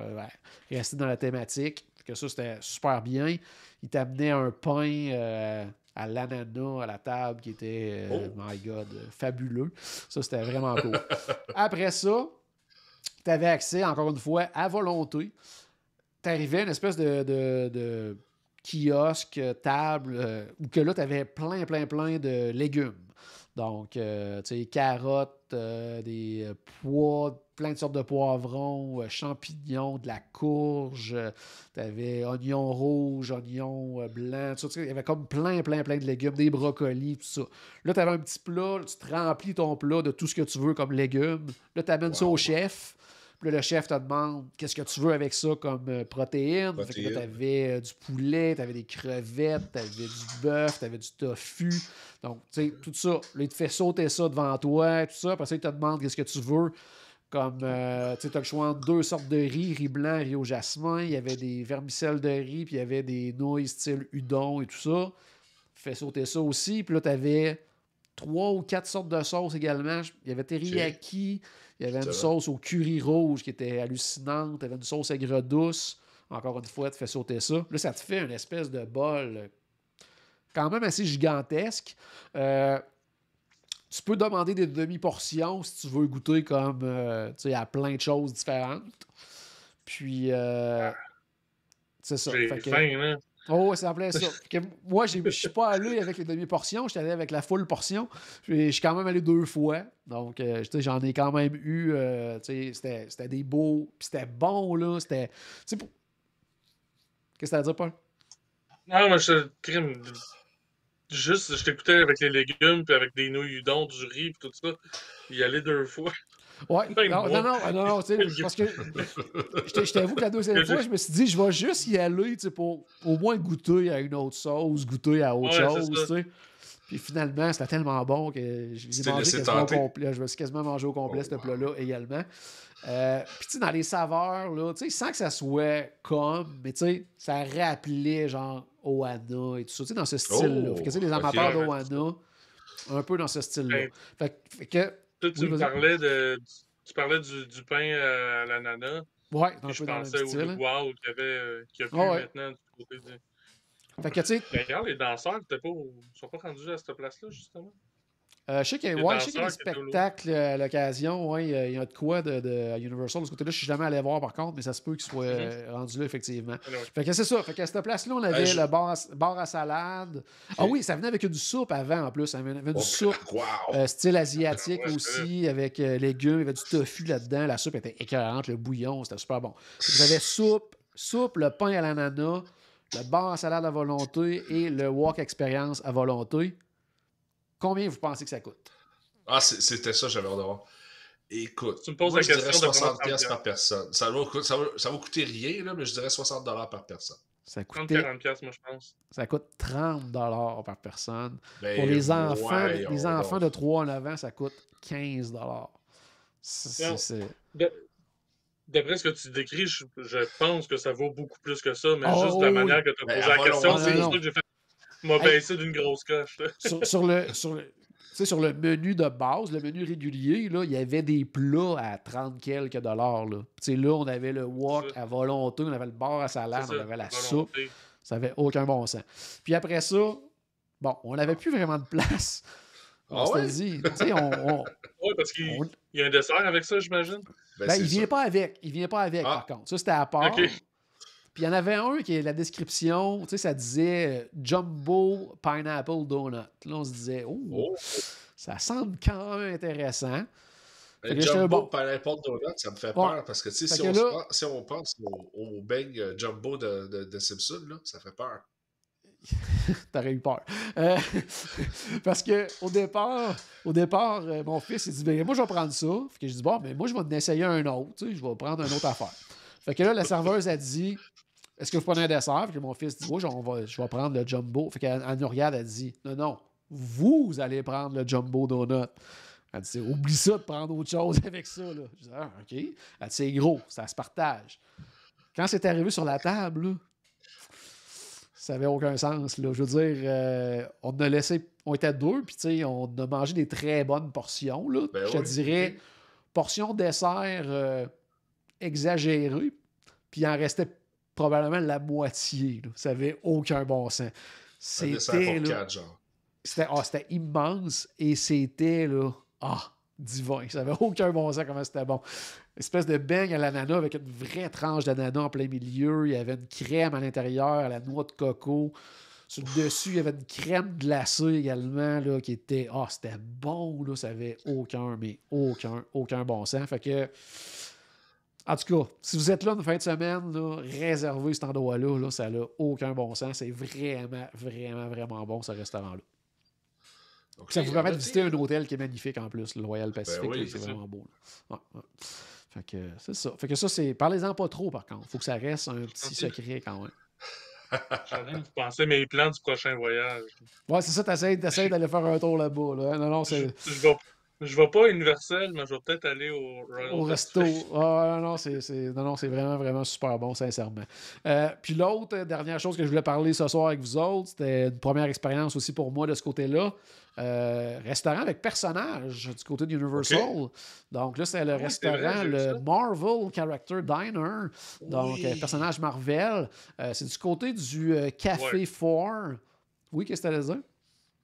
rester dans la thématique. Que ça, c'était super bien. Il t'amenait un pain à l'ananas à la table qui était, euh, Oh. my God, fabuleux. Ça, c'était vraiment cool. Après ça, tu avais accès, encore une fois, à volonté. Tu arrivais à une espèce de, de- de kiosque, table, euh, où que là, tu avais plein, plein, plein de légumes. Donc, euh, tu sais, carottes, euh, des pois, plein de sortes de poivrons, euh, champignons, de la courge, tu avais oignons rouges, oignons euh, blancs, tout ça. Il y avait comme plein, plein, plein de légumes, des brocolis, tout ça. Là, tu avais un petit plat, tu te remplis ton plat de tout ce que tu veux comme légumes. Là, tu amènes ça au chef. Puis là, le chef te demande qu'est-ce que tu veux avec ça comme euh, protéines? Fait que là, Protéines. tu avais du poulet, tu avais des crevettes, tu avais du bœuf, tu avais du tofu. Donc, tu sais, tout ça. Là, il te fait sauter ça devant toi, tout ça. Après ça, il te demande qu'est-ce que tu veux. Comme, euh, tu sais, tu as le choix entre deux sortes de riz, riz blanc, riz au jasmin. Il y avait des vermicelles de riz, puis il y avait des nouilles style udon et tout ça. Fait sauter ça aussi. Puis là, tu avais trois ou quatre sortes de sauces également. Il y avait teriyaki, il y avait une sauce au curry rouge qui était hallucinante. Il y avait une sauce aigre douce. Encore une fois, tu fais sauter ça. Là, ça te fait une espèce de bol euh, quand même assez gigantesque. Euh, tu peux demander des demi-portions si tu veux goûter comme euh, tu sais, à plein de choses différentes. Puis, euh, c'est ça. J'ai Fait que- faim, là. Oh, ça. Fait que moi, je suis pas allé avec les demi-portions, j'étais allé avec la full portion. Je suis quand même allé deux fois. Donc, euh, j'en ai quand même eu. euh, c'était- c'était des beaux. Puis c'était bon, là. C'était. tu sais, pour- Qu'est-ce que t'as à dire, Paul? Non, mais je crime. Juste, je t'écoutais avec les légumes, puis avec des nouilles udon, du riz, puis tout ça. Y aller deux fois. Ouais, non, non, non, non, non, tu sais, parce que je t'avoue que la deuxième fois, je- me suis dit, je vais juste y aller, tu sais, pour au moins goûter à une autre sauce, goûter à autre Ouais, chose, tu sais. Puis finalement, c'était tellement bon que je l'ai mangé au complet. Je me suis quasiment mangé au complet, Oh, ce wow. plat-là également. Euh, puis tu sais, dans les saveurs, là, tu sais, sans que ça soit comme, mais tu sais, ça rappelait genre Oana et tout ça, tu sais, dans ce style-là. Oh, fait que tu sais, les amateurs Ouais. d'Oana, un peu dans ce style-là. Ben, Fait, que- fait que, Toi, tu Oui, me vas-y. parlais de. Tu parlais du, du pain à l'ananas. ouais, un Je peu dans le même pensais au style. hein. wow qu'il y avait, euh, qu'il y a plus ouais. maintenant du côté de. Fait que tu sais, D'ailleurs, les danseurs pas, au- sont pas rendus à cette place-là, justement. Euh, je sais qu'il y a, ouais, je sais y des spectacles euh, à l'occasion. Ouais, il y a- il y a de quoi de, de- à Universal. De ce côté-là, je suis jamais allé voir par contre, mais ça se peut qu'il soit Mhm. euh, rendu là, effectivement. Anyway. Fait que c'est ça. Fait que à cette place-là, on avait Euh, je- le bar à, bar à salade. Ah oui, ça venait avec une soupe avant en plus. Ça venait avec une Oh, soupe wow! euh, style asiatique Ouais, aussi, avec euh, légumes. Il y avait du tofu là-dedans. La soupe était écœurante, le bouillon, c'était super bon. Que J'avais soupe, soupe, le pain à l'ananas, le bar à salade à volonté et le walk experience à volonté. Combien vous pensez que ça coûte? Ah, c'était ça, j'avais hâte de voir. Écoute, Tu me poses moi, la je dirais question de 60$ comment piastres par personne. Ça va, coûter- ça, va, ça va coûter rien, là, mais je dirais 60$ par personne. Ça coûtait 30-40$, piastres, moi, je pense. Ça coûte 30 par personne. Ben, Pour les enfants, les enfants de 3 à 9 ans, ça coûte 15 C'est- Non. c'est- De- D'après ce que tu décris, je, je pense que ça vaut beaucoup plus que ça, mais Oh, juste de la oui. manière que tu as Ben, posé la question, c'est ça que j'ai fait. M'a Hey. baissé d'une grosse coche. sur, sur le, sur, le, tu sais, sur le menu de base, le menu régulier, là, il y avait des plats à 30 quelques dollars. Là. Tu sais, là, on avait le wok à volonté, on avait le bar à salade, on avait la volonté. soupe. Ça avait aucun bon sens. Puis après ça, bon, on n'avait plus vraiment de place. On Ah s'était ouais? dit, tu sais, on, on- Oui, parce qu'il on- il y a un dessert avec ça, j'imagine. Ben, Ben, il vient ça. pas avec. Il vient pas avec, Ah. par contre. Ça, c'était à part. Puis il y en avait un qui est la description, tu sais, ça disait euh, Jumbo Pineapple Donut. Là, on se disait, oh, Oh. ça semble quand même intéressant. J'étais jumbo bon. Pineapple Donut, ça me fait Ouais. peur parce que, tu sais, si, que on là- pense- si on pense au, au beigne euh, jumbo de, de, de Simpson, là, ça fait peur. T'aurais eu peur. Euh, parce que au départ, au départ, euh, mon fils il dit ben, moi je vais prendre ça. Fait que je dis bon, mais moi je vais en essayer un autre, tu sais, je vais prendre une autre affaire. Fait que là, la serveuse a dit Est-ce que vous prenez un dessert? Fait que mon fils dit Oui, on va, je vais prendre le jumbo. Fait qu'elle elle nous regarde, elle dit Non, non, vous allez prendre le jumbo donut. Elle dit Oublie ça de prendre autre chose avec ça. Là. Je dis Ah, OK. Elle dit C'est gros, ça se partage. Quand c'est arrivé sur la table, là, ça n'avait aucun sens. Là. Je veux dire, euh, on a laissé. On était deux, puis on a mangé des très bonnes portions. Là. Ben je oui. dirais, portion dessert euh, exagérée, puis il en restait probablement la moitié. là. Ça n'avait aucun bon sens. C'était ah, c'était immense et c'était là. Ah, divin. Ça n'avait aucun bon sens comment c'était bon. Espèce de beigne à l'ananas avec une vraie tranche d'ananas en plein milieu. Il y avait une crème à l'intérieur, à la noix de coco. Sur le dessus, il y avait une crème glacée également là, qui était. Ah, c'était bon, là. Ça avait aucun, mais aucun, aucun bon sens. Fait que. En tout cas, si vous êtes là une fin de semaine, là, réservez cet endroit-là. Là, ça n'a aucun bon sens. C'est vraiment, vraiment, vraiment bon, ce restaurant-là. Ça vous permet de visiter un hôtel qui est magnifique en plus, le Royal Pacific. Ben oui, là, c'est vraiment beau. là. Ouais, ouais. Fait que c'est ça. Fait que ça, c'est. Parlez-en pas trop, par contre. Faut que ça reste un petit secret quand même. Train de penser mes plans du prochain voyage. Ouais, c'est ça, t'essayes, d'aller faire un tour là-bas. Là. Non, non, Je, c'est. je vais, je vais pas à Universal, mais je vais peut-être aller au Royal Au resto. Ah, non, non, non, non, c'est vraiment, vraiment super bon, sincèrement. Euh, puis l'autre, euh, dernière chose que je voulais parler ce soir avec vous autres, c'était une première expérience aussi pour moi de ce côté-là. Euh, restaurant avec personnage du côté d'Universal. Donc là, c'est le oui, restaurant, vrai, le. Marvel Character Diner. Donc, Oui. euh, personnage Marvel. C'est du côté du Café Ouais. 4. Oui, qu'est-ce que tu allais dire?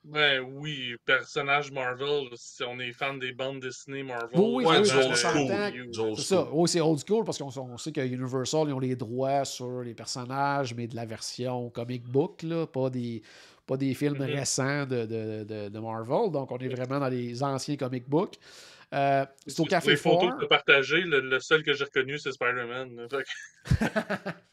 Ouais, oui, personnage Marvel, si on est fan des bandes dessinées Marvel. Oui, oui, Ouais, oui, du on old school. que- Du old C'est ça. school. Oui, c'est old school parce qu'on on sait que Universal, ils ont les droits sur les personnages, mais de la version comic book, là, pas des, pas des films Mhm. récents de, de, de, de Marvel. Donc, on est vraiment dans les anciens comic books. Euh, c'est au Café Les photos que tu as partagées, le, le seul que j'ai reconnu, c'est Spider-Man.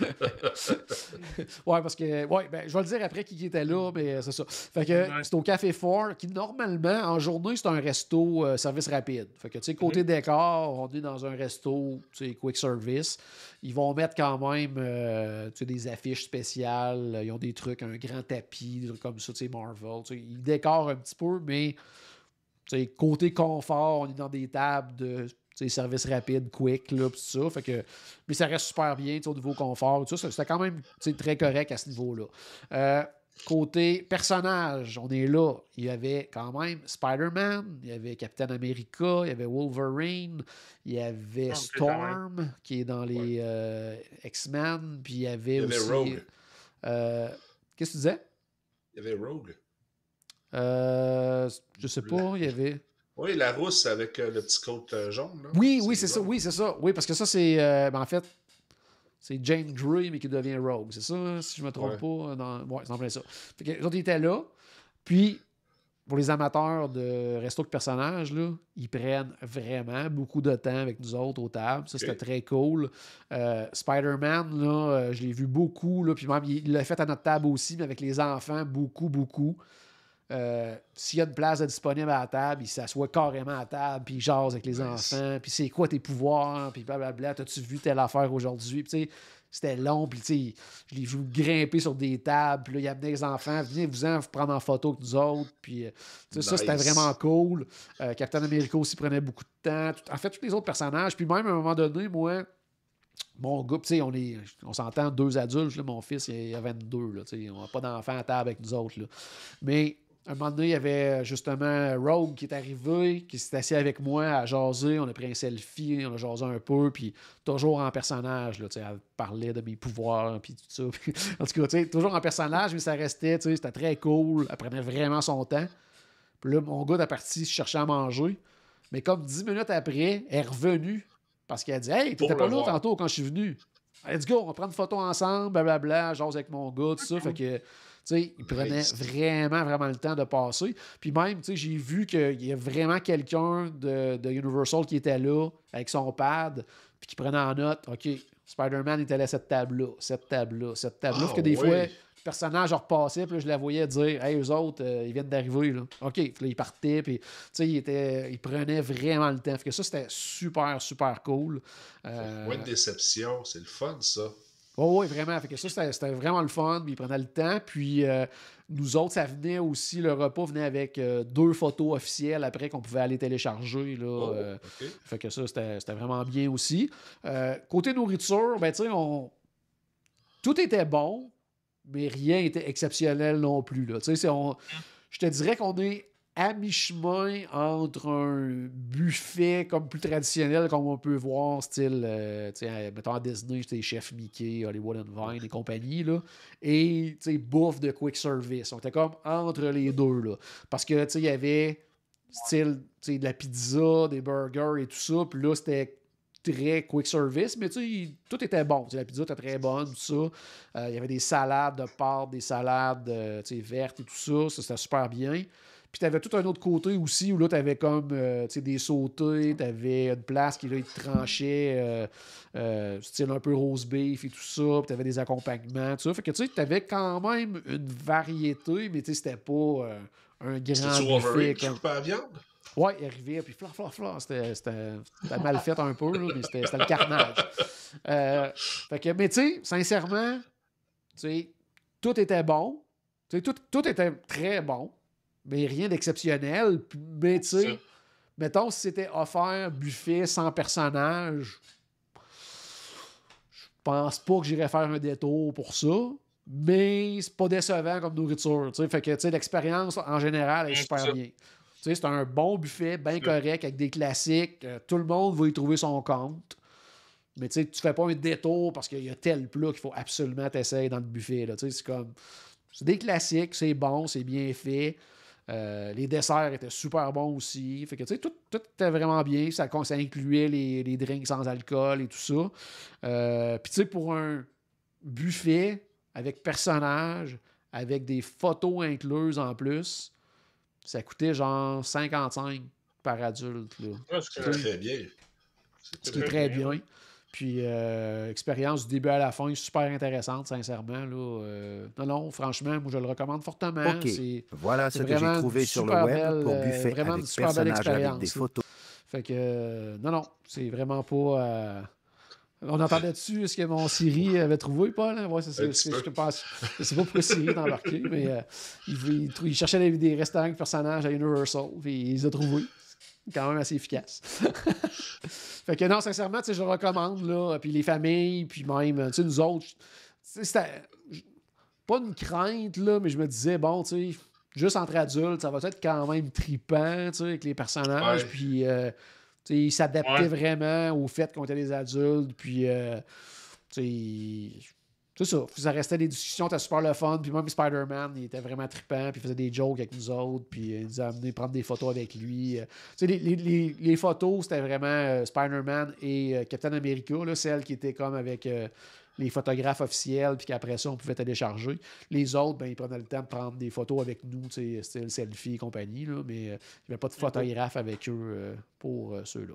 Ouais, parce que. Ouais, ben, je vais le dire après qui était là, mais c'est ça. Fait que Ouais. c'est au Café Fort, qui normalement, en journée, c'est un resto euh, service rapide. Fait que, tu sais, côté décor, on est dans un resto, tu sais, quick service. Ils vont mettre quand même, euh, tu sais, des affiches spéciales. Ils ont des trucs, un grand tapis, des trucs comme ça, tu sais, Marvel. Tu sais, ils décorent un petit peu, mais, tu sais, côté confort, on est dans des tables de. Service rapide, quick, là, pis tout ça. Fait que, mais ça reste super bien tu sais, au niveau confort. Tout ça, c'était quand même tu sais, très correct à ce niveau-là. Euh, côté personnage, on est là. Il y avait quand même Spider-Man, il y avait Captain America, il y avait Wolverine, il y avait Ah, Storm, qui est dans les euh, X-Men, puis il y avait Il y avait aussi. Rogue. euh, Qu'est-ce que tu disais? Il y avait Rogue. Euh, je sais pas, il y avait. Oui, la rousse avec euh, le petit coat euh, jaune. Là. Oui, oui, c'est ça. Oui, c'est ça. Oui, parce que ça, c'est. euh, ben, en fait, c'est Jane Grey, mais qui devient Rogue. C'est ça, si je me trompe Ouais. pas. Dans... Ouais, c'est en plein ça. Fait que, les autres, ils étaient là. Puis, pour les amateurs de resto de personnages, là, ils prennent vraiment beaucoup de temps avec nous autres aux tables. Ça, c'était très cool. Euh, Spider-Man, là, je l'ai vu beaucoup. Là, puis même, il l'a fait à notre table aussi, mais avec les enfants, beaucoup, beaucoup. Euh, S'il y a une place disponible à la table, il s'assoit carrément à table, puis il jase avec les enfants, puis c'est quoi tes pouvoirs, puis blablabla, t'as-tu vu telle affaire aujourd'hui? Puis tu sais, c'était long, puis tu sais, je l'ai vu grimper sur des tables, puis là, il amenait les enfants, venez-vous-en vous prendre en photo avec nous autres, puis euh, ça, c'était vraiment cool. Euh, Captain America aussi prenait beaucoup de temps. Tout- en fait, tous les autres personnages, puis même à un moment donné, moi, mon gars, tu sais, on, est- on s'entend deux adultes, là, mon fils, il a 22, là, tu sais, on n'a pas d'enfants à table avec nous autres. Là. Mais un moment donné, il y avait justement Rogue qui est arrivé, qui s'est assis avec moi à jaser. On a pris un selfie, on a jasé un peu, puis toujours en personnage. Là, tu sais, elle parlait de mes pouvoirs, puis tout ça. En tout cas, tu sais, toujours en personnage, mais ça restait, tu sais, c'était très cool. Elle prenait vraiment son temps. Puis là, mon gars est parti chercher à manger. Mais comme dix minutes après, elle est revenue parce qu'elle a dit Hey, t'étais pas là tantôt quand je suis venu. Let's go, on va prendre une photo ensemble, blablabla, jase avec mon gars, tout ça. Fait que, sais, il prenait vraiment, vraiment le temps de passer. Puis même, tu sais, j'ai vu qu'il y a vraiment quelqu'un de, de Universal qui était là avec son pad, puis qui prenait en note OK, Spider-Man était là à cette table-là, cette table-là, cette table-là. Ah, que des oui. fois, le personnage repassait, puis là, je la voyais dire Hey, eux autres, euh, ils viennent d'arriver. Là. OK, puis là, ils partaient, puis tu sais, ils, étaient- ils prenaient vraiment le temps. Fait que ça, c'était super, super cool. Euh, Moins de déception, c'est le fun, ça. Oui, vraiment. Fait que ça, c'était vraiment le fun. Puis ils prenaient le temps. Puis euh, nous autres, ça venait aussi, le repas venait avec euh, deux photos officielles après qu'on pouvait aller télécharger. Là, Oh, euh, fait que ça, c'était c'était vraiment bien aussi. Côté nourriture, ben, tu sais, on... tout était bon, mais rien n'était exceptionnel non plus. Là. On- Je te dirais qu'on est à mi-chemin entre un buffet comme plus traditionnel, comme on peut voir, style, euh, tu sais, mettons à Disney, c'était Chef Mickey, Hollywood and Vine et compagnie, là, et tu sais, bouffe de quick service. On était comme entre les deux, là. Parce que, tu sais, il y avait style, tu sais, de la pizza, des burgers et tout ça, puis là, c'était très quick service, mais tu sais, tout était bon. La pizza était très bonne, tout ça. Euh, Il y avait des salades de pâtes, des salades euh, tu sais, vertes et tout ça. Ça, c'était super bien. Puis tu avais tout un autre côté aussi où là, tu avais comme euh, tu des sautés, tu avais une place qui là, il te tranchait, euh, euh, style un peu rose beef et tout ça, puis tu avais des accompagnements, tout ça. Fait que tu sais, tu avais quand même une variété, mais tu sais, c'était pas un grand comme- coupait la viande? Ouais, il arrivait, puis fleur, fleur, fleur. C'était c'était- c'était mal fait un peu, là, mais c'était c'était le carnage. Euh, fait que, mais tu sais, sincèrement, tu sais, tout était bon. Tu sais, tout, tout était très bon, mais rien d'exceptionnel. Mais tu sais, mettons, si c'était offert buffet sans personnage, je pense pas que j'irais faire un détour pour ça. Mais c'est pas décevant comme nourriture. tu sais. Fait que tu sais, l'expérience en général est super c'est ça. bien. Tu sais, c'est un bon buffet, bien correct, avec des classiques. Euh, tout le monde va y trouver son compte. Mais tu sais, tu fais pas un détour parce qu'il y a tel plat qu'il faut absolument t'essayer dans le buffet. là. Tu sais, C'est comme. c'est des classiques, c'est bon, c'est bien fait. Euh, les desserts étaient super bons aussi. Fait que, tu sais, tout, tout était vraiment bien. Ça, ça incluait les, les drinks sans alcool et tout ça. Euh, Puis, tu sais, pour un buffet avec personnages, avec des photos incluses en plus, ça coûtait genre 55 par adulte. Là. Ouais, c'est C'est très bien. Ce qui est très bien. Puis, euh, expérience du début à la fin, super intéressante, sincèrement. Là. Euh, non, non, franchement, moi, je le recommande fortement. Voilà ce c'est que j'ai vraiment trouvé sur le web belle, pour euh, buffet vraiment avec une super belle personnages avec des expérience, photos. Fait que, euh, non, non, c'est vraiment pas. euh, On entendait dessus ce que mon Siri avait trouvé, Paul. Hein? Ouais, c'est c'est- peu. Je pense. Je sais pas pourquoi Siri est embarqué, mais euh, il, il trou- il cherchait des, des restaurants avec personnages à Universal, puis il les a trouvés. Quand même assez efficace. fait que non, sincèrement, je le recommande, là. Puis les familles, puis même, tu sais, nous autres, c'était pas une crainte, là, mais je me disais, bon, tu sais, juste entre adultes, ça va être quand même tripant, tu sais, avec les personnages, Ouais. puis, euh, tu sais, ils s'adaptaient Ouais. vraiment au fait qu'on était des adultes, puis, euh, tu sais, c'est ça, ça restait des discussions, c'était super le fun, puis même Spider-Man, il était vraiment trippant, puis il faisait des jokes avec nous autres, puis il nous a amené prendre des photos avec lui. euh. Tu sais, les, les- les- les photos, c'était vraiment euh, Spider-Man et euh, Captain America, là, celle qui était comme avec euh, les photographes officiels, puis qu'après ça, on pouvait télécharger. Les autres, ben, ils prenaient le temps de prendre des photos avec nous, tu sais, style selfie et compagnie, là, mais il n'y avait pas de photographe avec eux pour ceux-là.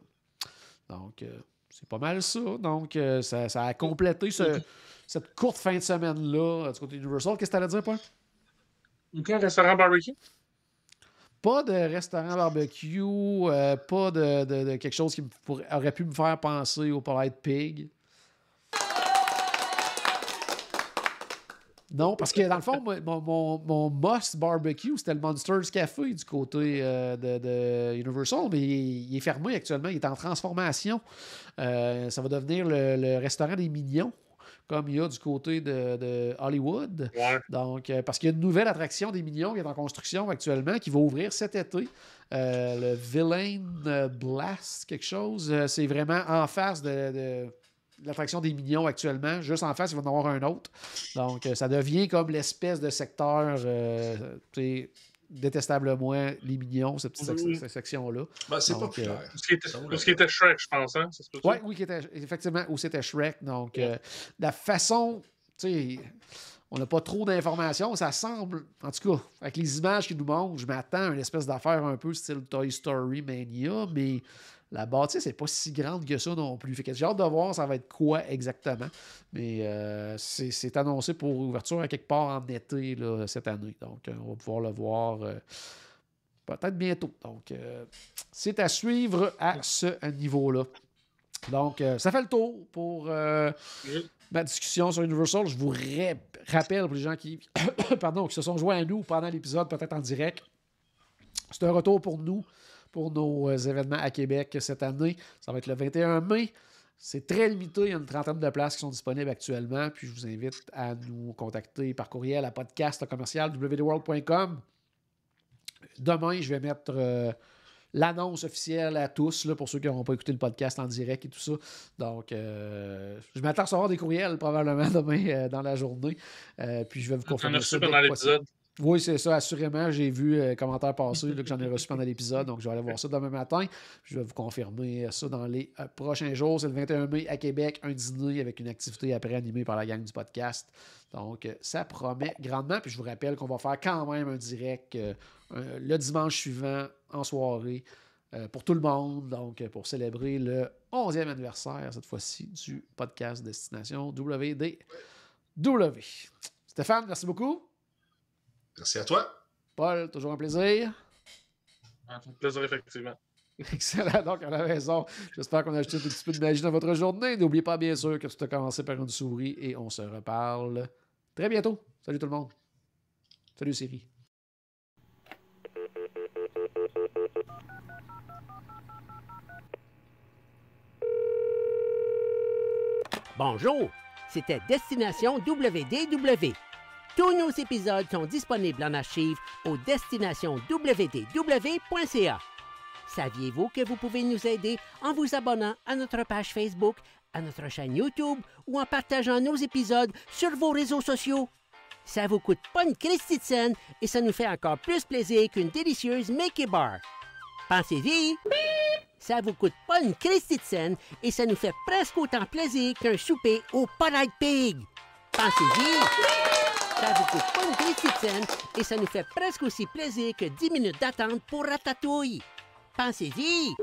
Donc, c'est pas mal ça. Donc, ça, ça a complété ce- cette courte fin de semaine-là euh, du côté Universal. Qu'est-ce que tu allais dire, Paul? Ok, un restaurant barbecue? Pas de restaurant barbecue, euh, pas de, de- de quelque chose qui pourrait- aurait pu me faire penser au Polite Pig. Non, parce que dans le fond, mon, mon, mon must barbecue, c'était le Monsters Café du côté euh, de, de Universal, mais il, il est fermé actuellement, il est en transformation. Euh, ça va devenir le, le restaurant des mignons, comme il y a du côté de, de Hollywood. Ouais. Donc, euh, parce qu'il y a une nouvelle attraction des Mignons qui est en construction actuellement, qui va ouvrir cet été. Euh, le Villain Blast, quelque chose. Euh, c'est vraiment en face de, de l'attraction des Mignons actuellement. Juste en face, il va y en avoir un autre. Donc, ça devient comme l'espèce de secteur, euh, détestablement les Mignons, cette petite sec- Oui. cette section-là. Ben, c'est Donc, populaire. Tout ce qui était, Ça vaut tout la ce qui était Shrek, je pense, hein? Oui, oui, qui était, effectivement, où c'était Shrek. Donc, euh, la façon, tu sais, on n'a pas trop d'informations. Ça semble, en tout cas, avec les images qu'ils nous montrent, je m'attends à une espèce d'affaire un peu style Toy Story Mania, mais la bâtisse n'est pas si grande que ça non plus. Fait que j'ai hâte de voir ça va être quoi exactement. Mais euh, c'est annoncé pour ouverture à quelque part en été là, cette année. Donc, euh, on va pouvoir le voir. euh, Peut-être bientôt. Donc, euh, c'est à suivre à ce niveau-là. Donc, ça fait le tour pour ma discussion sur Universal. Je vous rappelle pour les gens qui, pardon, qui se sont joints à nous pendant l'épisode, peut-être en direct. C'est un retour pour nous, pour nos euh, événements à Québec cette année. Ça va être le 21 mai. C'est très limité. Il y a une trentaine de places qui sont disponibles actuellement. Puis je vous invite à nous contacter par courriel à podcast commercial www.world.com. Demain, je vais mettre euh, l'annonce officielle à tous, là, pour ceux qui n'auront pas écouté le podcast en direct et tout ça. Donc, euh, je m'attends à recevoir des courriels probablement demain euh, dans la journée. Puis je vais vous confirmer reçu pendant l'épisode. Oui, c'est ça, assurément. J'ai vu euh, commentaires passer que j'en ai reçu pendant l'épisode, donc je vais aller voir ça demain matin. Je vais vous confirmer ça dans les euh, prochains jours. C'est le 21 mai à Québec, un dîner avec une activité après animée par la gang du podcast. Donc, euh, ça promet grandement. Puis je vous rappelle qu'on va faire quand même un direct euh, le dimanche suivant en soirée euh, pour tout le monde. Donc, euh, pour célébrer le 11e anniversaire, cette fois-ci, du podcast Destination WDW. Stéphane, merci beaucoup. Merci à toi. Paul, toujours un plaisir. Fait plaisir, effectivement. Excellent. Donc, à la maison, j'espère qu'on a ajouté un petit peu de magie dans votre journée. N'oubliez pas, bien sûr, que tout a commencé par une souris et on se reparle très bientôt. Salut tout le monde. Salut Siri. Bonjour, c'était Destination WDW. Tous nos épisodes sont disponibles en archive au destinationnwdw.ca. Saviez-vous que vous pouvez nous aider en vous abonnant à notre page Facebook, à notre chaîne YouTube ou en partageant nos épisodes sur vos réseaux sociaux? Ça vous coûte pas une Christie de scène et ça nous fait encore plus plaisir qu'une délicieuse Mickey Bar. Pensez-y! Ça vous coûte pas une Christie de scène et ça nous fait presque autant plaisir qu'un souper au Polite Pig. Pensez-y! Ça vous coûte pas scène et ça nous fait presque aussi plaisir que 10 minutes d'attente pour Ratatouille. Pensez-y!